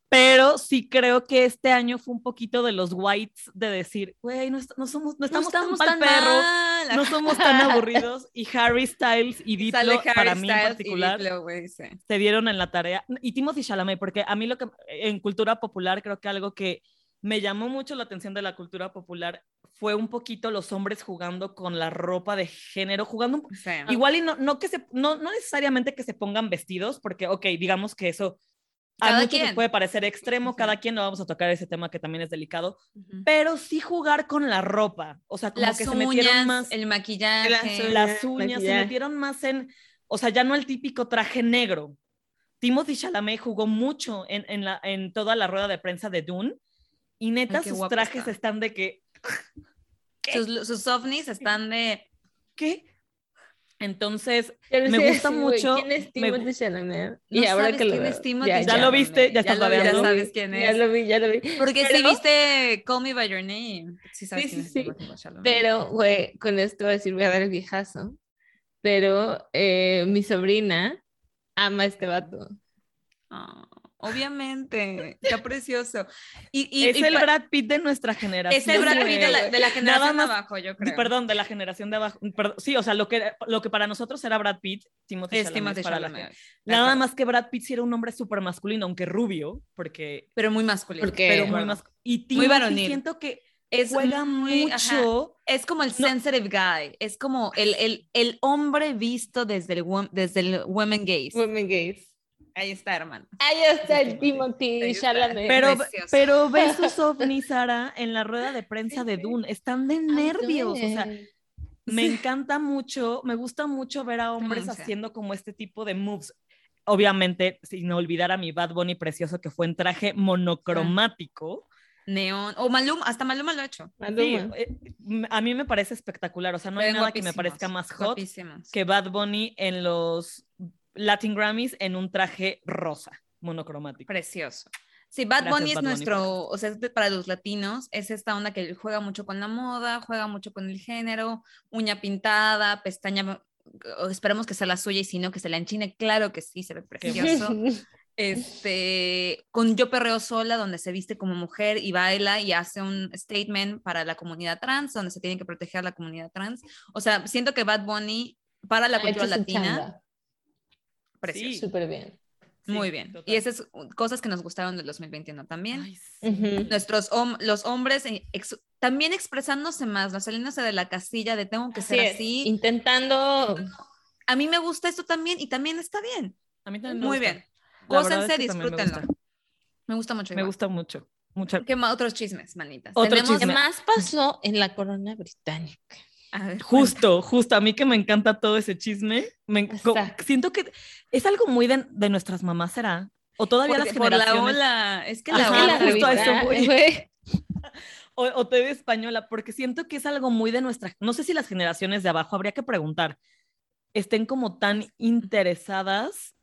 Pero sí creo que este año fue un poquito de los whites de decir, güey, no, somos, no estamos, tan, perro, no somos tan aburridos. Y Harry Styles y Diplo, para mí en particular, se dieron en la tarea. Y Timothy Chalamet, porque a mí lo que en cultura popular creo que algo que me llamó mucho la atención de la cultura popular fue un poquito los hombres jugando con la ropa de género, jugando igual y no, no que se, no, no necesariamente que se pongan vestidos, porque, ok, digamos que eso a muchos puede parecer extremo, cada quien no vamos a tocar ese tema que también es delicado, pero sí jugar con la ropa, o sea, como que se metieron más el maquillaje, las, uñas, se metieron más en, o sea, ya no el típico traje negro. Timothy Chalamet jugó mucho en, en, la, en toda la rueda de prensa de Dune y neta sus trajes están de que sus, sus ovnis están de ¿qué? Entonces, me gusta mucho. ¿Quién es Timothy Chalamet? Y ahora que lo quién es Timothy ya, ya, lo viste, ya, estás ya, ya sabes quién es. Ya lo vi, ya lo vi. Porque si viste Call Me By Your Name, sí sabes quién es Timothy Chalamet. Pero, güey, con esto voy a decir, voy a dar el viejazo. Pero eh, mi sobrina ama a este vato. Oh. Obviamente, está precioso. Y, es el Brad Pitt de nuestra generación. Es el Brad Pitt de la, generación de abajo, yo creo. Perdón, de la generación de abajo. sí, o sea, lo que, lo que para nosotros era Brad Pitt, Timothy es Chalamet, para Nada más que Brad Pitt sí era un hombre súper masculino, aunque rubio, porque... Pero muy masculino. pero muy masculino. Y Timothy siento que es juega mucho. Es como el sensitive guy, es como el, el, el hombre visto desde el, desde el women gaze. Women gaze. Ahí está, hermano. Ahí está el Timothy Chalamet. Pero, pero ve sus ovnis, Sara, en la rueda de prensa de Dune. Están de nervios. O sea, me encanta mucho, me gusta mucho ver a hombres haciendo como este tipo de moves. Obviamente, sin olvidar a mi Bad Bunny precioso que fue en traje monocromático. Neón, o Maluma, hasta Maluma lo ha hecho. Eh, a mí me parece espectacular, o sea, no hay nada que me parezca más hot que Bad Bunny en los Latin Grammys en un traje rosa, monocromático. Precioso. Sí, Bad Bunny es nuestro, o sea, para los latinos, es esta onda que juega mucho con la moda, juega mucho con el género, uña pintada, pestaña, esperemos que sea la suya y si no, que se la enchine, claro que sí, se ve precioso. este, con Yo Perreo Sola, donde se viste como mujer y baila y hace un statement para la comunidad trans, donde se tiene que proteger a la comunidad trans. O sea, siento que Bad Bunny, para la cultura latina, Sí. Súper bien. Muy bien. Y esas cosas que nos gustaron del 2021 también. Nuestros los hombres también expresándose más, no saliéndose de la casilla de tengo que ser así. Intentando. A mí me gusta esto también y también está bien. A mí también. Muy bien. Gócense, disfrútenlo. Me gusta. mucho. Me gusta mucho. Mucho. ¿Qué más? Otros chismes, manitas. Otro ¿Qué más pasó en la corona británica? Justo, justo, a mí que me encanta todo ese chisme, me, siento que es algo muy de, de nuestras mamás, ¿será? O todavía las generaciones. Por la ola, es que la ola. Justo eso o, o TV española, porque siento que es algo muy de nuestra, no sé si las generaciones de abajo, habría que preguntar, estén como tan interesadas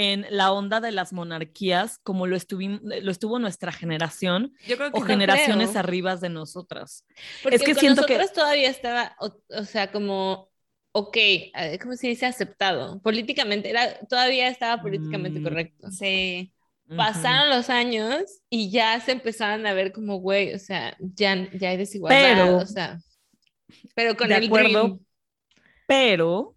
en la onda de las monarquías como lo, lo estuvo nuestra generación o generaciones arriba de nosotras. Porque es que siento que todavía estaba, o, sea, como, ok, ¿cómo se dice? Aceptado. Políticamente, era, todavía estaba políticamente mm. correcto. Sí. Pasaron los años y ya se empezaron a ver como, güey, o sea, ya, ya hay desigualdad, pero, o sea, pero con el acuerdo, Pero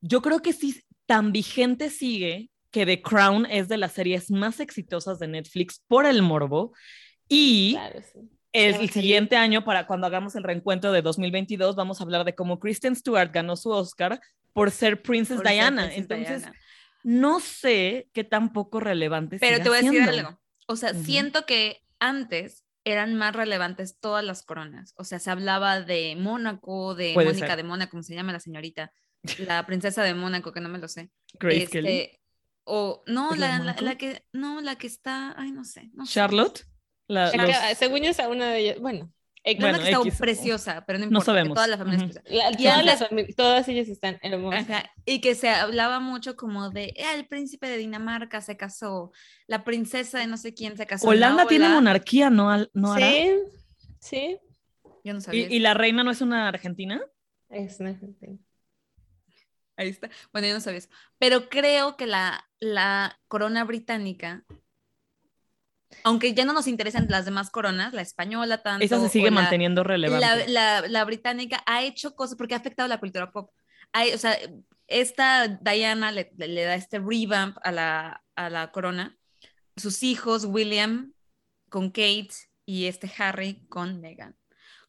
yo creo que sí, tan vigente sigue que The Crown es de las series más exitosas de Netflix por el morbo y el, siguiente año, para cuando hagamos el reencuentro de 2022, vamos a hablar de cómo Kristen Stewart ganó su Oscar por ser Princess Diana. Entonces, no sé qué tan poco relevante Pero te voy a decir algo. O sea, siento que antes eran más relevantes todas las coronas. O sea, se hablaba de Mónaco, de Mónica de Mónaco, como se llama la señorita la princesa de Mónaco, que no me lo sé. Grace este, Kelly. O no, la, la, que no, la que está, ay, no sé. Charlotte. La, Según yo es una de ellas, bueno. Bueno, que está preciosa, pero no importa. No sabemos. Todas las familias todas, todas, ellas están hermosas. y que se hablaba mucho como de eh, el príncipe de Dinamarca se casó, la princesa de no sé quién se casó. Holanda tiene monarquía, ¿no? ¿no sí, sí. Yo no sabía. ¿Y, ¿Y, la reina no es una argentina? Es Ahí está. Bueno, yo no sabía eso. Pero creo que la, la corona británica, aunque ya no nos interesan las demás coronas, la española tanto. Esa se sigue manteniendo relevante. La, la, británica ha hecho cosas porque ha afectado la cultura pop. Hay, o sea, esta Diana le, le, da este revamp a la, a la corona. Sus hijos, William con Kate y este Harry con Meghan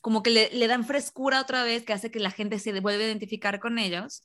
como que le, dan frescura otra vez, que hace que la gente se vuelva a identificar con ellos.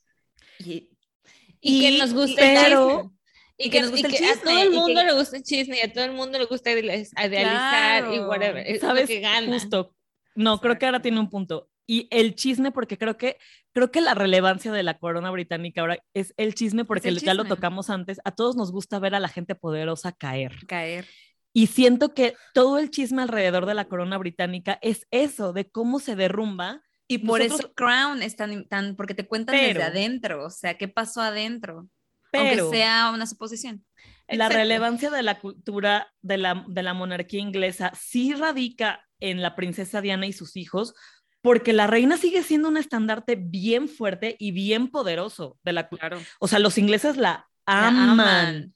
Y, que nos guste el chisme. Y, que, nos guste el chisme. A todo el mundo le gusta el chisme y a todo el mundo le gusta idealizar y whatever. ¿Sabes? Que gana. Justo. No, creo que ahora tiene un punto. Y el chisme, porque creo que, creo que la relevancia de la corona británica ahora es el chisme, porque ya lo tocamos antes. A todos nos gusta ver a la gente poderosa caer. Caer. Y siento que todo el chisme alrededor de la corona británica es eso, de cómo se derrumba. Y por eso Crown es tan, tan, porque te cuentan desde adentro, o sea, qué pasó adentro, pero, aunque sea una suposición. La relevancia de la cultura de la, de la monarquía inglesa sí radica en la princesa Diana y sus hijos, porque la reina sigue siendo un estandarte bien fuerte y bien poderoso de la cultura. O sea, los ingleses la aman.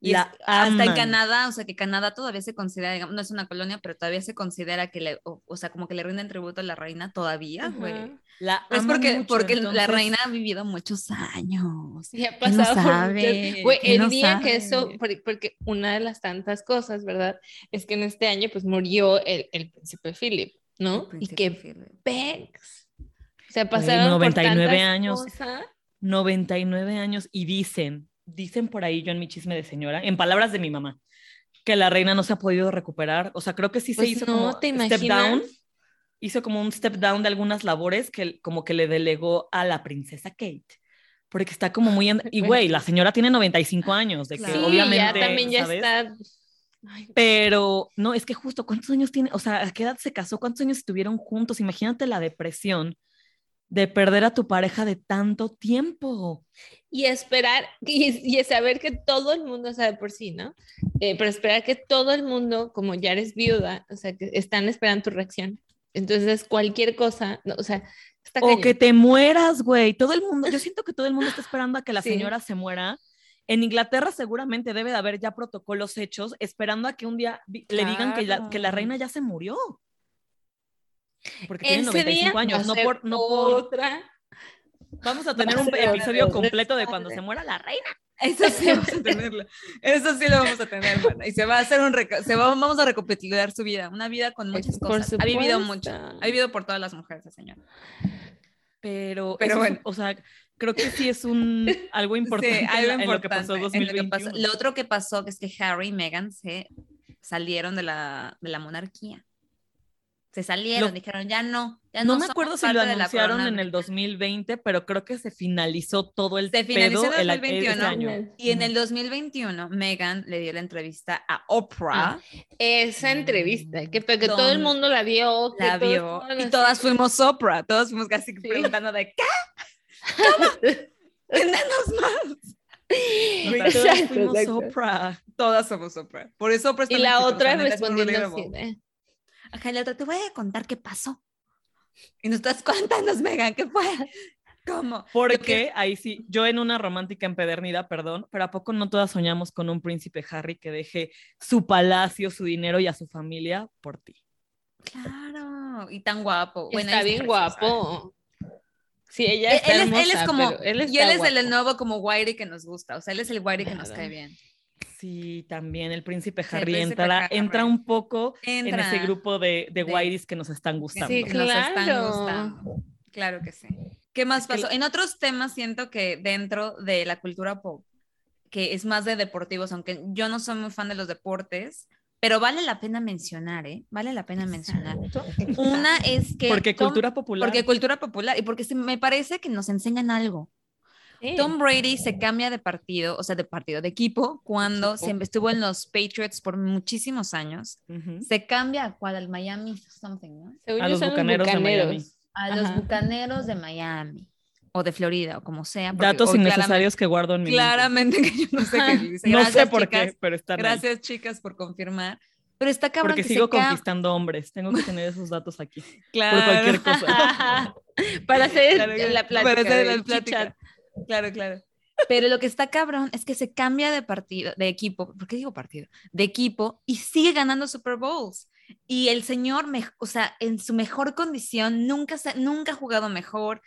Y hasta en Canadá, o sea, que Canadá todavía se considera, digamos, no es una colonia, pero todavía se considera que le, o, sea, como que le rinden tributo a la reina todavía, güey. Es porque, porque la reina ha vivido muchos años. Y ha pasado no sabe, Güey, el día que eso, porque una de las tantas cosas, ¿verdad? Es que en este año, pues, murió el, el príncipe Philip, ¿no? Y que Pex. O sea, pasaron 99 años. 99 años y dicen dicen por ahí yo en mi chisme de señora, en palabras de mi mamá, que la reina no se ha podido recuperar. O sea, creo que sí se pues hizo como step down. Hizo como un step down de algunas labores que como que le delegó a la princesa Kate. Porque está como muy... Y güey, la señora tiene 95 años, de que obviamente... Ya también ya está... Pero no, es que justo, ¿cuántos años tiene? O sea, ¿a qué edad se casó? ¿Cuántos años estuvieron juntos? Imagínate la depresión de perder a tu pareja de tanto tiempo. Y esperar, y, saber que todo el mundo sabe por sí, ¿no? Eh, pero esperar que todo el mundo, como ya eres viuda, o sea, que están esperando tu reacción. Entonces, cualquier cosa, o sea, está O que te mueras, güey. Todo el mundo, yo siento que todo el mundo está esperando a que la señora se muera. En Inglaterra seguramente debe de haber ya protocolos hechos, esperando a que un día le digan que que la reina ya se murió. Porque tiene 95 años, no por, no otra. Vamos a tener un episodio completo de cuando se muera la reina. Eso sí vamos a tenerlo. Eso sí lo vamos a tener, Y se va a hacer un se va, vamos a recapitular su vida, una vida con muchas cosas. Ha vivido mucho. Ha vivido por todas las mujeres, señor. Pero, pero bueno, o sea, creo que sí es un algo importante, en, lo que pasó en 2021. Lo, otro que pasó es que Harry y Meghan se salieron de la, de la monarquía se salieron, dijeron, ya no. Ya no, me acuerdo si lo anunciaron en el 2020, pero creo que se finalizó todo el Se finalizó en el 2021. año. Y en el 2021, Megan le dio la entrevista a Oprah. Ah, esa entrevista, que, que todo el mundo la vio. La vio. Y todas fuimos Oprah, todas fuimos casi preguntando de, ¿qué? ¿Cómo? ¡Tenemos más! Exacto, fuimos Oprah. Todas somos Oprah. Por eso Oprah Y la otra respondiendo así, Ajá, la otra, te voy a contar qué pasó. Y nos estás contando, Megan, ¿qué fue? ¿Cómo? Porque ahí sí, yo en una romántica empedernida, perdón, pero ¿a poco no todas soñamos con un príncipe Harry que deje su palacio, su dinero y a su familia por ti? Claro, y tan guapo. Está bien guapo. Sí, ella está él, él es como, él y él es el nuevo como Whitey que nos gusta, o sea, él es el Whitey que nos cae bien. Sí, también el príncipe Harry entra, entra un poco en ese grupo de, de, que nos están gustando. Sí, claro. Claro que sí. ¿Qué más pasó? En otros temas siento que dentro de la cultura pop, que es más de deportivos, aunque yo no soy muy fan de los deportes, pero vale la pena mencionar, ¿eh? Vale la pena mencionar. Una es que... Porque cultura popular. Porque cultura popular y porque me parece que nos enseñan algo. Tom Brady se cambia de partido, o sea, de partido, de equipo, cuando se estuvo en los Patriots por muchísimos años. Se cambia a cuál, al Miami something, ¿no? A los bucaneros, de Miami. A los bucaneros de Miami. O de Florida, o como sea. Datos innecesarios que guardo en mi Claramente que yo no sé qué dice. no sé por qué, pero está Gracias, chicas, por confirmar. Pero está cabrón Porque sigo conquistando hombres. Tengo que tener esos datos aquí. claro. Por cualquier cosa. para hacer la plática. Para hacer la plática. Claro, claro. Pero lo que está cabrón es que se cambia de partido, de equipo, ¿por qué digo partido? De equipo y sigue ganando Super Bowls. Y el señor, o sea, en su mejor condición, nunca, nunca ha jugado mejor.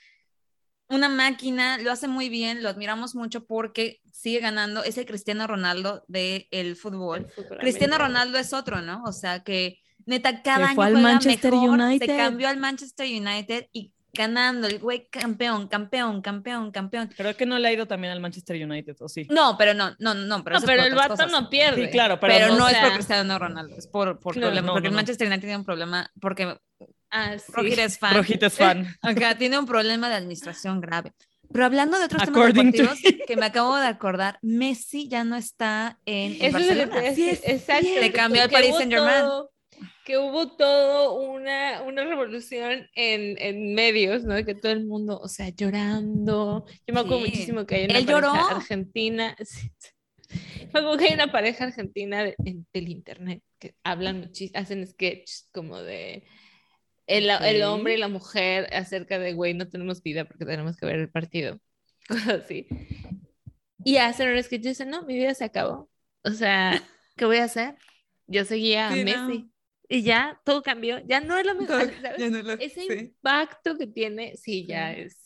Una máquina, lo hace muy bien, lo admiramos mucho porque sigue ganando. Es el Cristiano Ronaldo del el fútbol. Cristiano Ronaldo es otro, ¿no? O sea, que neta, cada año fue al Manchester United. se cambió al Manchester United y ganando, el güey campeón, campeón, campeón, campeón. Creo que no le ha ido también al Manchester United, ¿o sí? No, pero no, no, no. Pero, no, pero el vato no pierde. Sí, claro, pero, no, es por Cristiano Ronaldo, es por, por problema, porque el Manchester United tiene un problema, porque ah, sí. es fan. Rojita es fan. Acá tiene un problema de administración grave. Pero hablando de otros temas deportivos, que me acabo de acordar, Messi ya no está en, Eso Barcelona. Es, sí, exacto. Le cambió al Paris Saint Germain que hubo todo una, una revolución en, en, medios, ¿no? De que todo el mundo, o sea, llorando. Yo me acuerdo muchísimo que hay una pareja argentina. Me acuerdo que hay una pareja argentina del internet que hablan muchísimo, hacen sketches como de el, el, hombre y la mujer acerca de, güey, no tenemos vida porque tenemos que ver el partido. Cosas así. Y hacen un sketch y dicen, no, mi vida se acabó. O sea, ¿qué voy a hacer? Yo seguía a Messi y ya todo cambió, ya no es lo mismo. Ese impacto que tiene, sí, ya es.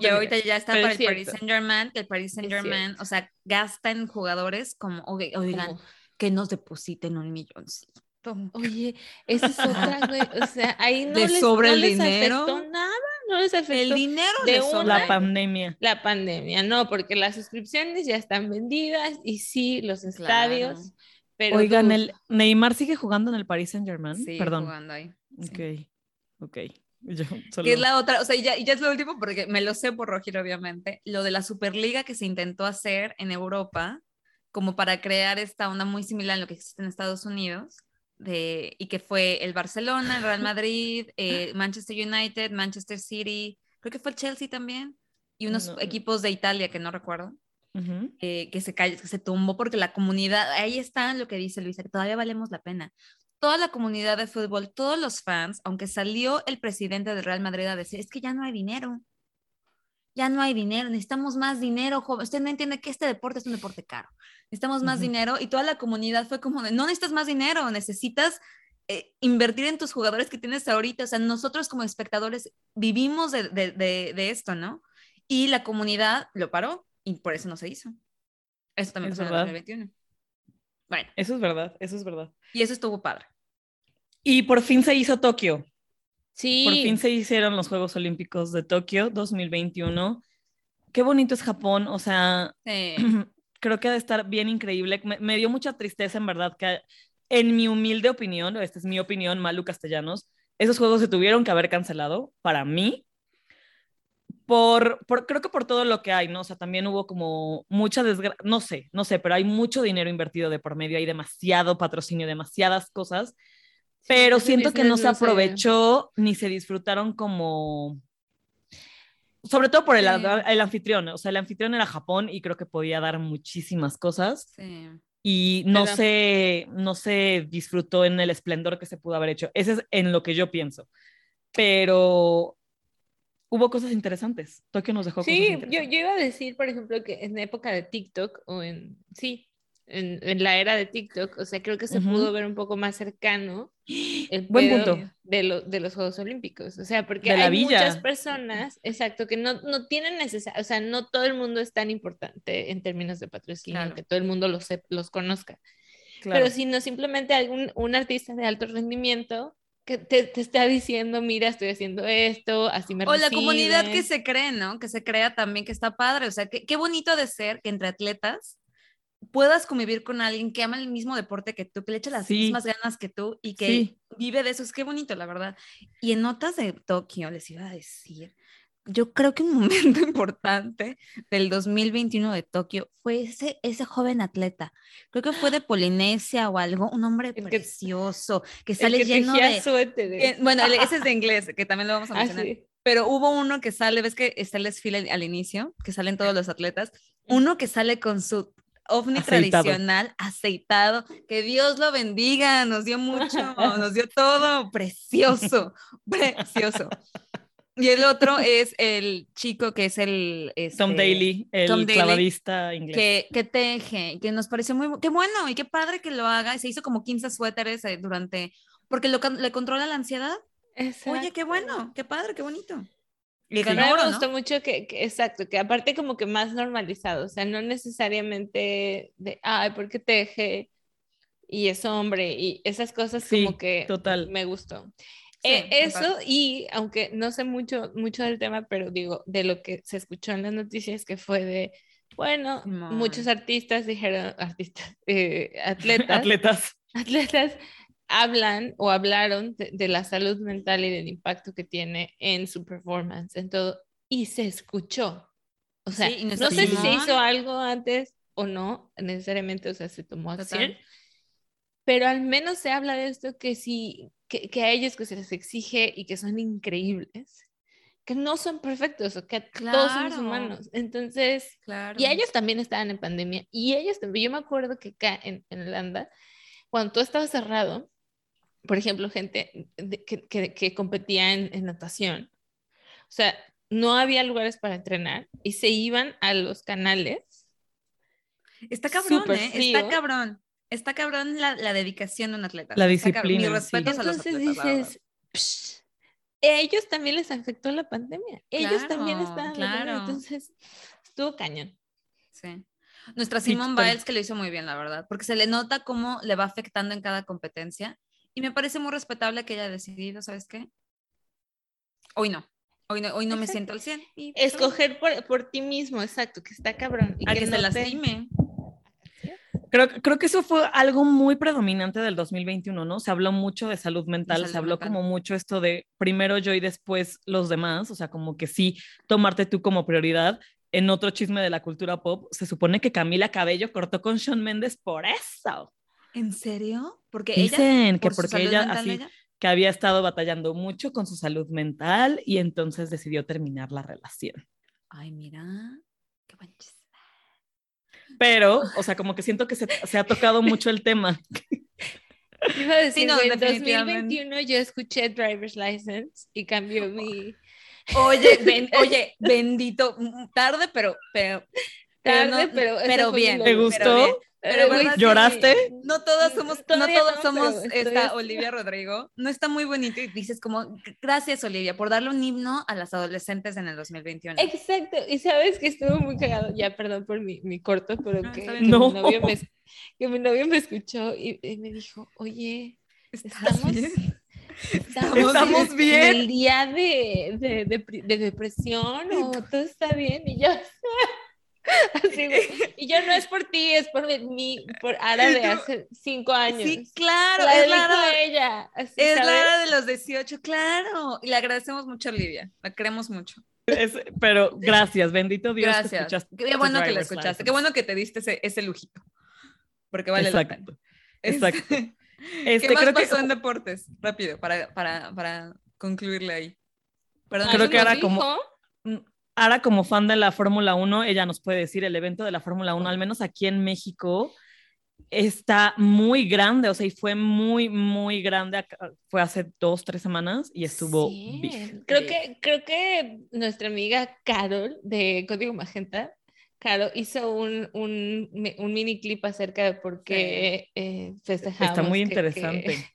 y ahorita ya está para el Paris Saint Germain, que el Paris Saint Germain, o sea, gasta en jugadores como, oigan, que nos depositen un millón. Oye, esa es otra, güey. O sea, ahí no, les, sobra el dinero. afectó nada, no les afectó. El dinero de la pandemia. La pandemia, no, porque las suscripciones ya están vendidas y sí, los estadios. Oigan, el Neymar sigue jugando en el Paris Saint Germain. Sí, Perdón. jugando ahí. Ok, ok. Que es la otra, o sea, ya, ya es lo último porque me lo sé por Roger, obviamente. Lo de la Superliga que se intentó hacer en Europa, como para crear esta onda muy similar a lo que existe en Estados Unidos, de, y que fue el Barcelona, el Real Madrid, eh, Manchester United, Manchester City, creo que fue el Chelsea también, y unos equipos de Italia que no recuerdo. Eh, que, se que se tumbó porque la comunidad, ahí está lo que dice Luisa, que todavía valemos la pena. Toda la comunidad de fútbol, todos los fans, aunque salió el presidente del Real Madrid a decir, es que ya no hay dinero, ya no hay dinero, necesitamos más dinero, joven. Usted no entiende que este deporte es un deporte caro, necesitamos más dinero y toda la comunidad fue como de, no necesitas más dinero, necesitas eh, invertir en tus jugadores que tienes ahorita. O sea, nosotros como espectadores vivimos de, de, de esto, ¿no? Y la comunidad lo paró y por eso no se hizo. Eso también pasó en el 2021. Bueno. Eso es verdad, eso es verdad. Y eso estuvo padre. Y por fin se hizo Tokio. Sí. Por fin se hicieron los Juegos Olímpicos de Tokio 2021. Qué bonito es Japón, o sea, creo que ha de estar bien increíble. Me, me, dio mucha tristeza, en verdad, que en mi humilde opinión, esta es mi opinión, Malu Castellanos, esos juegos se tuvieron que haber cancelado para mí por, creo que por todo lo que hay, ¿no? O sea, también hubo como mucha desgracia, no sé, no sé, pero hay mucho dinero invertido de por medio, hay demasiado patrocinio, demasiadas cosas, pero siento que no se aprovechó ni se disfrutaron como, sobre todo por el, el, anfitrión, o sea, el anfitrión era Japón y creo que podía dar muchísimas cosas. Sí. Y no se, no se disfrutó en el esplendor que se pudo haber hecho. Ese es en lo que yo pienso. Pero hubo cosas interesantes. Tokio nos dejó sí, cosas yo, yo iba a decir, por ejemplo, que en época de TikTok o en, sí, en, en la era de TikTok, o sea, creo que se pudo ver un poco más cercano el Buen punto. De, lo, de los Juegos Olímpicos. O sea, porque hay muchas personas, exacto, que no, no tienen necesidad, o sea, no todo el mundo es tan importante en términos de patrocinio, que todo el mundo los, los conozca. Claro. Pero si no simplemente algún un artista de alto rendimiento que te, te, está diciendo, mira, estoy haciendo esto, así me O la comunidad que se cree, ¿no? Que se crea también que está padre. O sea, qué, qué bonito de ser que entre atletas puedas convivir con alguien que ama el mismo deporte que tú, que le echa las mismas ganas que tú y que vive de eso. Es qué bonito, la verdad. Y en notas de Tokio les iba a decir yo creo que un momento importante del 2021 de Tokio fue ese, ese joven atleta. Creo que fue de Polinesia o algo, un hombre precioso que sale lleno de... bueno, ese es de inglés, que también lo vamos a ah, mencionar. Pero hubo uno que sale, ves que está el desfile al inicio, que salen todos los atletas, uno que sale con su ovni tradicional, aceitado, que Dios lo bendiga, nos dio mucho, nos dio todo, precioso, precioso. Y el otro es el chico que es el... Tom este, Daly, el clavadista inglés. Que, que, teje, que nos pareció muy... Qué bueno y qué padre que lo haga. Se hizo como 15 suéteres eh, durante... Porque lo, le controla la ansiedad. Oye, qué bueno, qué padre, qué bonito. Y me gustó mucho que, exacto, que aparte como que más normalizado, o sea, no necesariamente de, ay, ¿por qué teje? Y es hombre, y esas cosas como que total. me gustó. Eh, eso, y aunque no sé mucho, mucho del tema, pero digo, de lo que se escuchó en las noticias, que fue de, bueno, muchos artistas dijeron, artistas, eh, atletas, atletas, atletas hablan o hablaron de, la salud mental y del impacto que tiene en su performance, en todo, y se escuchó. O sea, no sé si se hizo algo antes o no, necesariamente, o sea, se tomó acción, pero al menos se habla de esto que sí, que, que, a ellos que se les exige y que son increíbles, que no son perfectos, o que todos somos humanos. Entonces, claro. y ellos también estaban en pandemia, y ellos también, yo me acuerdo que acá en, en Holanda, cuando todo estaba cerrado, por ejemplo, gente que, que, competía en, natación. O sea, no había lugares para entrenar y se iban a los canales. Está cabrón, ¿eh? Está cabrón. Está cabrón la, la, dedicación de un atleta. La disciplina. Mi respeto a los atletas, dices, ellos también les afectó la pandemia. Ellos también estaban. Claro. Entonces, estuvo cañón. Sí. Nuestra Simone Biles que lo hizo muy bien, la verdad, porque se le nota cómo le va afectando en cada competencia y me parece muy respetable que haya decidido, ¿sabes qué? Hoy no. Hoy no, hoy no me siento al 100. Escoger por, por, ti mismo, exacto, que está cabrón. Y que, se lastime. Creo, creo, que eso fue algo muy predominante del 2021, ¿no? Se habló mucho de salud mental, se habló como mucho esto de primero yo y después los demás, o sea, como que sí, tomarte tú como prioridad. En otro chisme de la cultura pop, se supone que Camila Cabello cortó con Sean Méndez por eso. ¿En serio? Porque Dicen que porque ella así que había estado batallando mucho con su salud mental y entonces decidió terminar la relación. Ay, mira, qué buen chisme. Pero, o sea, como que siento que se, se ha tocado mucho el tema. Iba a decir, no, en 2021 yo escuché Driver's License y cambió mi... Oye, oye, bendito, tarde, pero, pero, tarde, pero, pero, bien. ¿Te gustó? Pero ¿Lloraste? No todos somos, no todos somos esta Olivia Rodrigo. No está muy bonito y dices como, gracias Olivia por darle un himno a las adolescentes en el 2021. Exacto. Y sabes que estuvo muy cagado. Ya, perdón por mi, mi corto, pero que, Mi novio me, que mi novio me escuchó y, me dijo, oye, estamos... Bien? Estamos, bien. El día de, de, de, de depresión o todo está bien y yo y yo no es por ti, es por mí, por Ara de hace cinco años. Sí, claro, es la de ella. es la de los 18, claro. Y le agradecemos mucho a Olivia, la queremos mucho. pero gracias, bendito Dios. Gracias. Qué bueno que la escuchaste, qué bueno que te diste ese, ese lujito, porque vale la pena. Exacto. Este, ¿Qué más creo pasó que... en deportes? Rápido, para, para, para concluirle ahí. Perdón, creo que ahora como Ahora, como fan de la Fórmula 1, ella nos puede decir el evento de la Fórmula 1, al menos aquí en México, está muy grande, o sea, y fue muy, muy grande. Fue hace dos, tres semanas y estuvo bien. Creo que, creo que nuestra amiga Carol de Código Magenta, Carol, hizo un, un, un mini clip acerca de por qué eh, festejamos. Está muy interesante.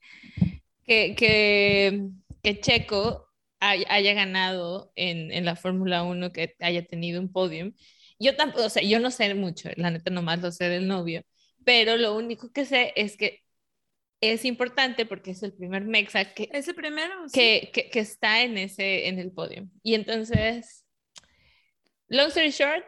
Que, que, que Checo haya ganado en, en la Fórmula 1, que haya tenido un podium. Yo tampoco, o sea, yo no sé mucho, la neta nomás lo sé del novio, pero lo único que sé es que es importante porque es el primer Mexa que, es el primero, que, que, que, está en, ese, en el podio. Y entonces, long story short,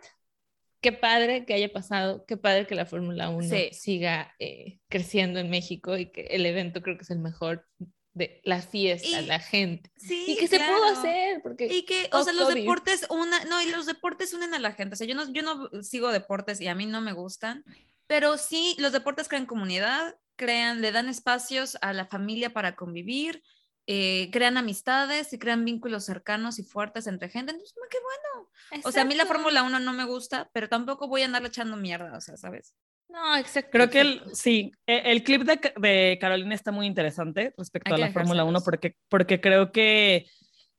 qué padre que haya pasado, qué padre que la Fórmula 1 siga eh, creciendo en México y que el evento creo que es el mejor de la fiesta, la gente. Sí, y que se pudo hacer, porque... Y que, o sea, los deportes, una, no, y los deportes unen a la gente, o sea, yo no, yo no sigo deportes y a mí no me gustan, pero sí, los deportes crean comunidad, crean, le dan espacios a la familia para convivir, eh, crean amistades y crean vínculos cercanos y fuertes entre gente. Entonces, qué bueno. O sea, a mí la Fórmula 1 no me gusta, pero tampoco voy a andarle echando mierda, o sea, ¿sabes? No, exacto. Creo que el, sí, e, el, clip de, de, Carolina está muy interesante respecto a la Fórmula 1 porque, porque creo que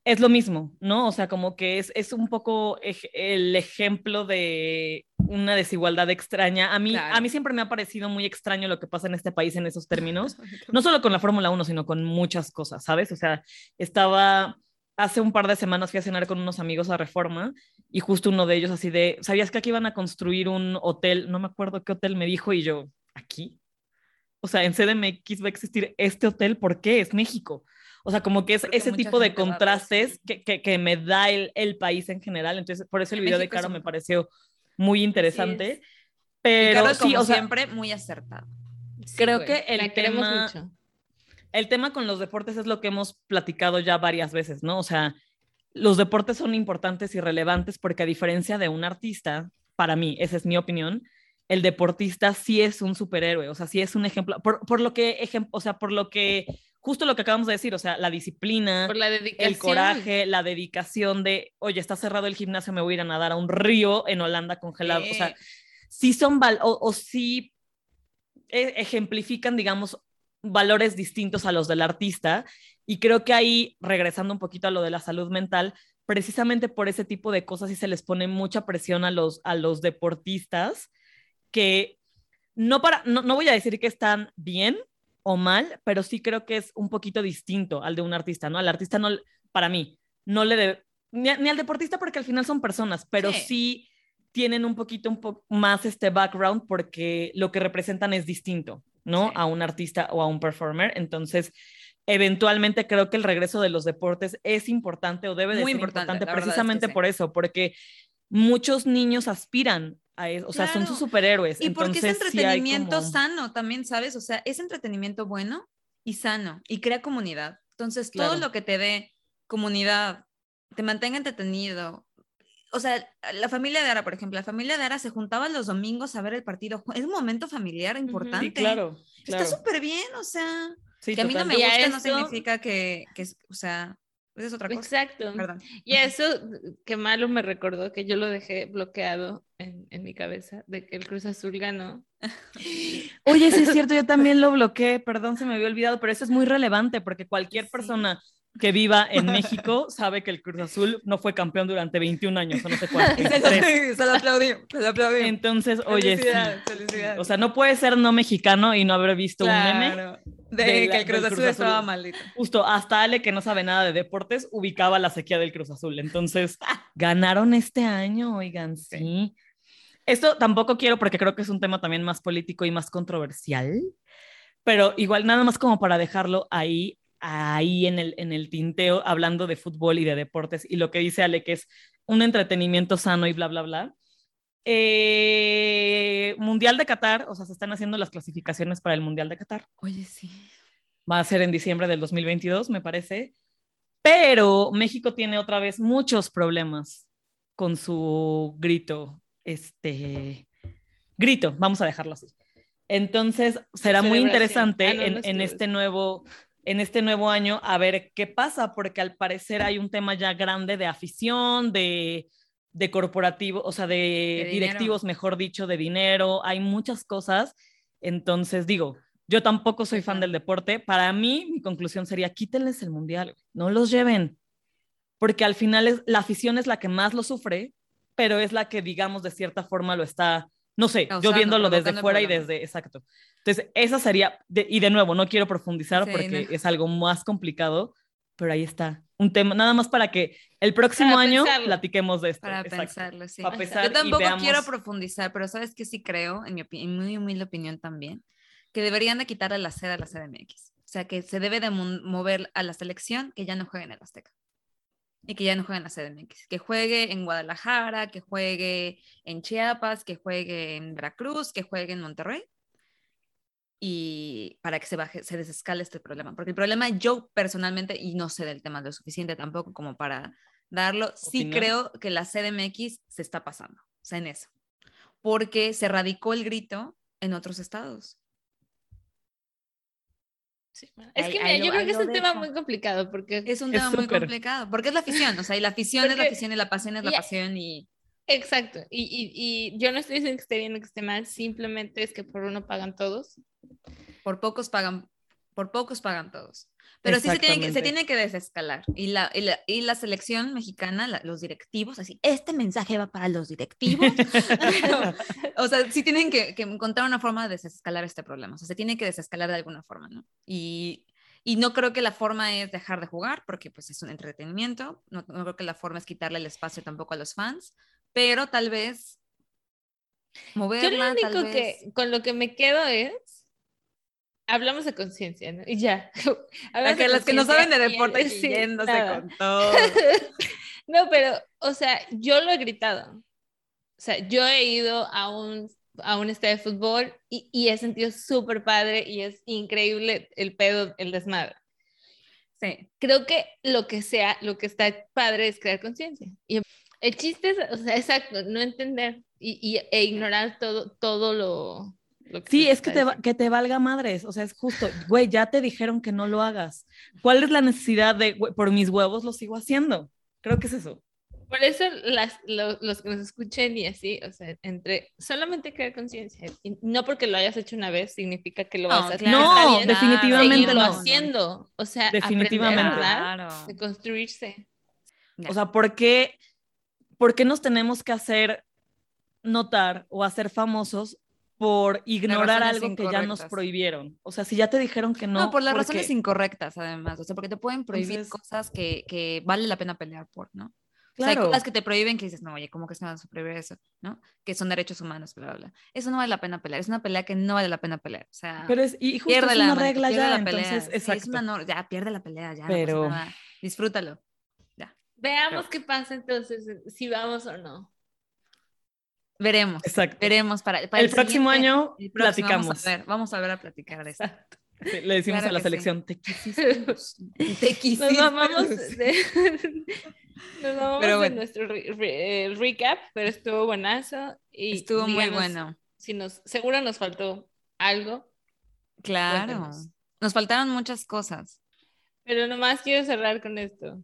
es lo mismo, ¿no? O sea, como que es, es un poco el ejemplo de una desigualdad extraña. A mí, a mí siempre me ha parecido muy extraño lo que pasa en este país en esos términos, no solo con la Fórmula 1, sino con muchas cosas, ¿sabes? O sea, estaba, hace un par de semanas fui a cenar con unos amigos a Reforma y justo uno de ellos así de, ¿sabías que aquí iban a construir un hotel? No me acuerdo qué hotel me dijo y yo, ¿aquí? O sea, en CDMX va a existir este hotel, ¿por qué? Es México. O sea, como que es ese tipo de contrastes que, que, que, me da el, el, país en general. Entonces, por eso el video de Caro me pareció muy interesante. Pero Caro, sí, o sea, siempre muy acertado. creo que el tema, mucho. El tema con los deportes es lo que hemos platicado ya varias veces, ¿no? O sea, los deportes son importantes y relevantes porque a diferencia de un artista, para mí, esa es mi opinión, el deportista sí es un superhéroe, o sea, sí es un ejemplo, por, por lo que, o sea, por lo que justo lo que acabamos de decir, o sea, la disciplina, el coraje, la dedicación de, oye, está cerrado el gimnasio, me voy a ir a nadar a un río en Holanda congelado. O sea, sí son, o, o sí e, ejemplifican, digamos, valores distintos a los del artista. Y creo que ahí, regresando un poquito a lo de la salud mental, precisamente por ese tipo de cosas sí se les pone mucha presión a los, a los deportistas que no para, no, no voy a decir que están bien, o mal, pero sí creo que es un poquito distinto al de un artista, ¿no? Al artista no, para mí, no le debe, ni, al deportista porque al final son personas, pero sí, tienen un poquito un poco más este background porque lo que representan es distinto, ¿no? A un artista o a un performer. Entonces, eventualmente creo que el regreso de los deportes es importante o debe de ser importante, precisamente por eso, porque muchos niños aspiran o sea, son sus superhéroes. Y porque es entretenimiento sano también, ¿sabes? O sea, es entretenimiento bueno y sano y crea comunidad. Entonces, todo lo que te dé comunidad, te mantenga entretenido. O sea, la familia de Ara, por ejemplo, la familia de Ara se juntaba los domingos a ver el partido. Es un momento familiar importante. Sí, claro, Está súper bien, o sea, que a mí no me gusta no significa que, que, o sea, esa es otra cosa. Exacto. Y eso, que malo me recordó que yo lo dejé bloqueado en, en, mi cabeza de que el Cruz Azul ganó. Oye, sí es cierto, yo también lo bloqueé, perdón, se me había olvidado, pero eso es muy relevante porque cualquier persona que viva en México sabe que el Cruz Azul no fue campeón durante 21 años o no sé cuánto. se, lo aplaudí, se lo aplaudí. Entonces, oye, o sea, no puede ser no mexicano y no haber visto un meme de, que el Cruz, Azul, estaba maldito. Justo, hasta Ale, que no sabe nada de deportes, ubicaba la sequía del Cruz Azul. Entonces, ganaron este año, oigan, sí. Esto tampoco quiero porque creo que es un tema también más político y más controversial, pero igual nada más como para dejarlo ahí ahí en el, en el tinteo hablando de fútbol y de deportes y lo que dice Ale que es un entretenimiento sano y bla, bla, bla. Eh, mundial de Qatar, o sea, se están haciendo las clasificaciones para el Mundial de Qatar. Oye, sí. Va a ser en diciembre del 2022, me parece. Pero México tiene otra vez muchos problemas con su grito, este, grito, vamos a dejarlo así. Entonces, será muy interesante ah, en, en este nuevo en este nuevo año a ver qué pasa, porque al parecer hay un tema ya grande de afición, de, de corporativo, o sea, de, directivos, mejor dicho, de dinero, hay muchas cosas. Entonces, digo, yo tampoco soy fan del deporte. Para mí, mi conclusión sería, quítenles el mundial, no los lleven, porque al final es, la afición es la que más lo sufre, pero es la que, digamos, de cierta forma lo está no sé, yo viéndolo desde fuera y desde, exacto. Entonces, esa sería, y de nuevo, no quiero profundizar porque es algo más complicado, pero ahí está. Un tema, nada más para que el próximo año platiquemos de esto. Para pensarlo, sí. yo tampoco quiero profundizar, pero sabes que sí creo, en mi, en muy humilde opinión también, que deberían de quitarle la sede a la CDMX. O sea, que se debe de mover a la selección que ya no juegue en el Azteca y que ya no juegue en la CDMX, que juegue en Guadalajara, que juegue en Chiapas, que juegue en Veracruz, que juegue en Monterrey. Y para que se baje, se desescale este problema, porque el problema yo personalmente y no sé del tema lo suficiente tampoco como para darlo, sí creo que la CDMX se está pasando, o sea, en eso, porque se radicó el grito en otros estados. Es que yo creo que es un tema muy complicado porque es un tema muy complicado porque es la afición, o sea, y la afición es la afición y la pasión es la pasión y Exacto, y, y, y, yo no estoy diciendo que esté bien o que esté mal, simplemente es que por uno pagan todos. Por pocos pagan, por pocos pagan todos. Pero sí se tiene, que, se tiene que desescalar. Y la, y la, y la selección mexicana, los directivos, así, este mensaje va para los directivos. o sea, sí tienen que, que, encontrar una forma de desescalar este problema. O sea, se tiene que desescalar de alguna forma, ¿no? Y, y no creo que la forma es dejar de jugar, porque pues es un entretenimiento. No, no creo que la forma es quitarle el espacio tampoco a los fans pero tal vez moverla. Yo lo único que con lo que me quedo es hablamos de conciencia, ¿no? Y ya. que las que no saben de deporte sí, yéndose con todo. no, pero, o sea, yo lo he gritado. O sea, yo he ido a un, a un estadio de fútbol y, y he sentido súper padre y es increíble el pedo, el desmadre. Sí. Creo que lo que sea, lo que está padre es crear conciencia. Y el chiste es, o sea, exacto, no entender y, e ignorar todo, todo lo, sí, es que te, que te valga madres, o sea, es justo, güey, ya te dijeron que no lo hagas. ¿Cuál es la necesidad de, por mis huevos lo sigo haciendo? Creo que es eso. Por eso las, los que nos escuchen y así, o sea, entre solamente crear conciencia, no porque lo hayas hecho una vez significa que lo vas a hacer. No, definitivamente no. haciendo, o sea, definitivamente. de construirse. O sea, ¿por qué ¿por qué nos tenemos que hacer notar o hacer famosos por ignorar algo que ya nos prohibieron. O sea, si ya te dijeron que no. No, por las razones incorrectas, además. O sea, porque te pueden prohibir cosas que, que, vale la pena pelear por, ¿no? Claro. O sea, hay cosas que te prohíben que dices, no, oye, ¿cómo que se me va a prohibir eso? ¿No? Que son derechos humanos, bla, bla, bla. Eso no vale la pena pelear. Es una pelea que no vale la pena pelear. O sea, Pero es, y justo pierde es una regla ya, la pelea. Entonces, es una ya, pierde la pelea, ya. Pero... No Disfrútalo. Veamos qué pasa entonces, si vamos o no. Veremos. Exacto. Veremos para, el, próximo año platicamos. Vamos a, ver, vamos a ver a platicar de eso. le decimos a la selección, te quisimos. te quisimos. Nos vamos de, nos vamos de nuestro recap, pero estuvo buenazo. Y estuvo muy bueno. Si nos, seguro nos faltó algo. Claro. Nos faltaron muchas cosas. Pero nomás quiero cerrar con esto.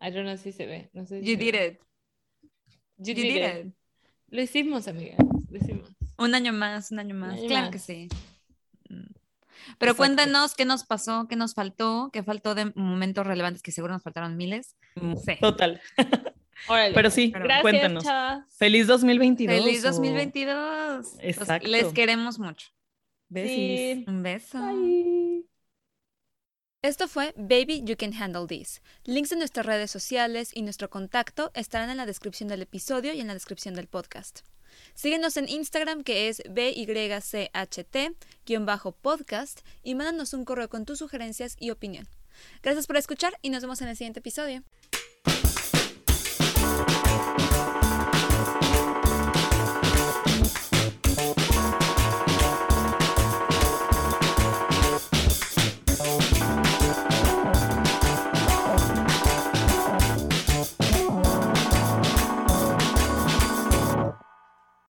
I don't know si se ve. No sé you did it. You, did, it. Lo hicimos, amiga. Lo hicimos. Un año más, un año más. claro que sí. Mm. Pero cuéntanos qué nos pasó, qué nos faltó, qué faltó de momentos relevantes, que seguro nos faltaron miles. Mm, sí. Total. Pero sí, cuéntanos. Feliz 2022. Feliz 2022. Exacto. les queremos mucho. Besis. Un beso. Esto fue Baby You Can Handle This. Links de nuestras redes sociales y nuestro contacto estarán en la descripción del episodio y en la descripción del podcast. Síguenos en Instagram que es BYCHT-podcast y mándanos un correo con tus sugerencias y opinión. Gracias por escuchar y nos vemos en el siguiente episodio.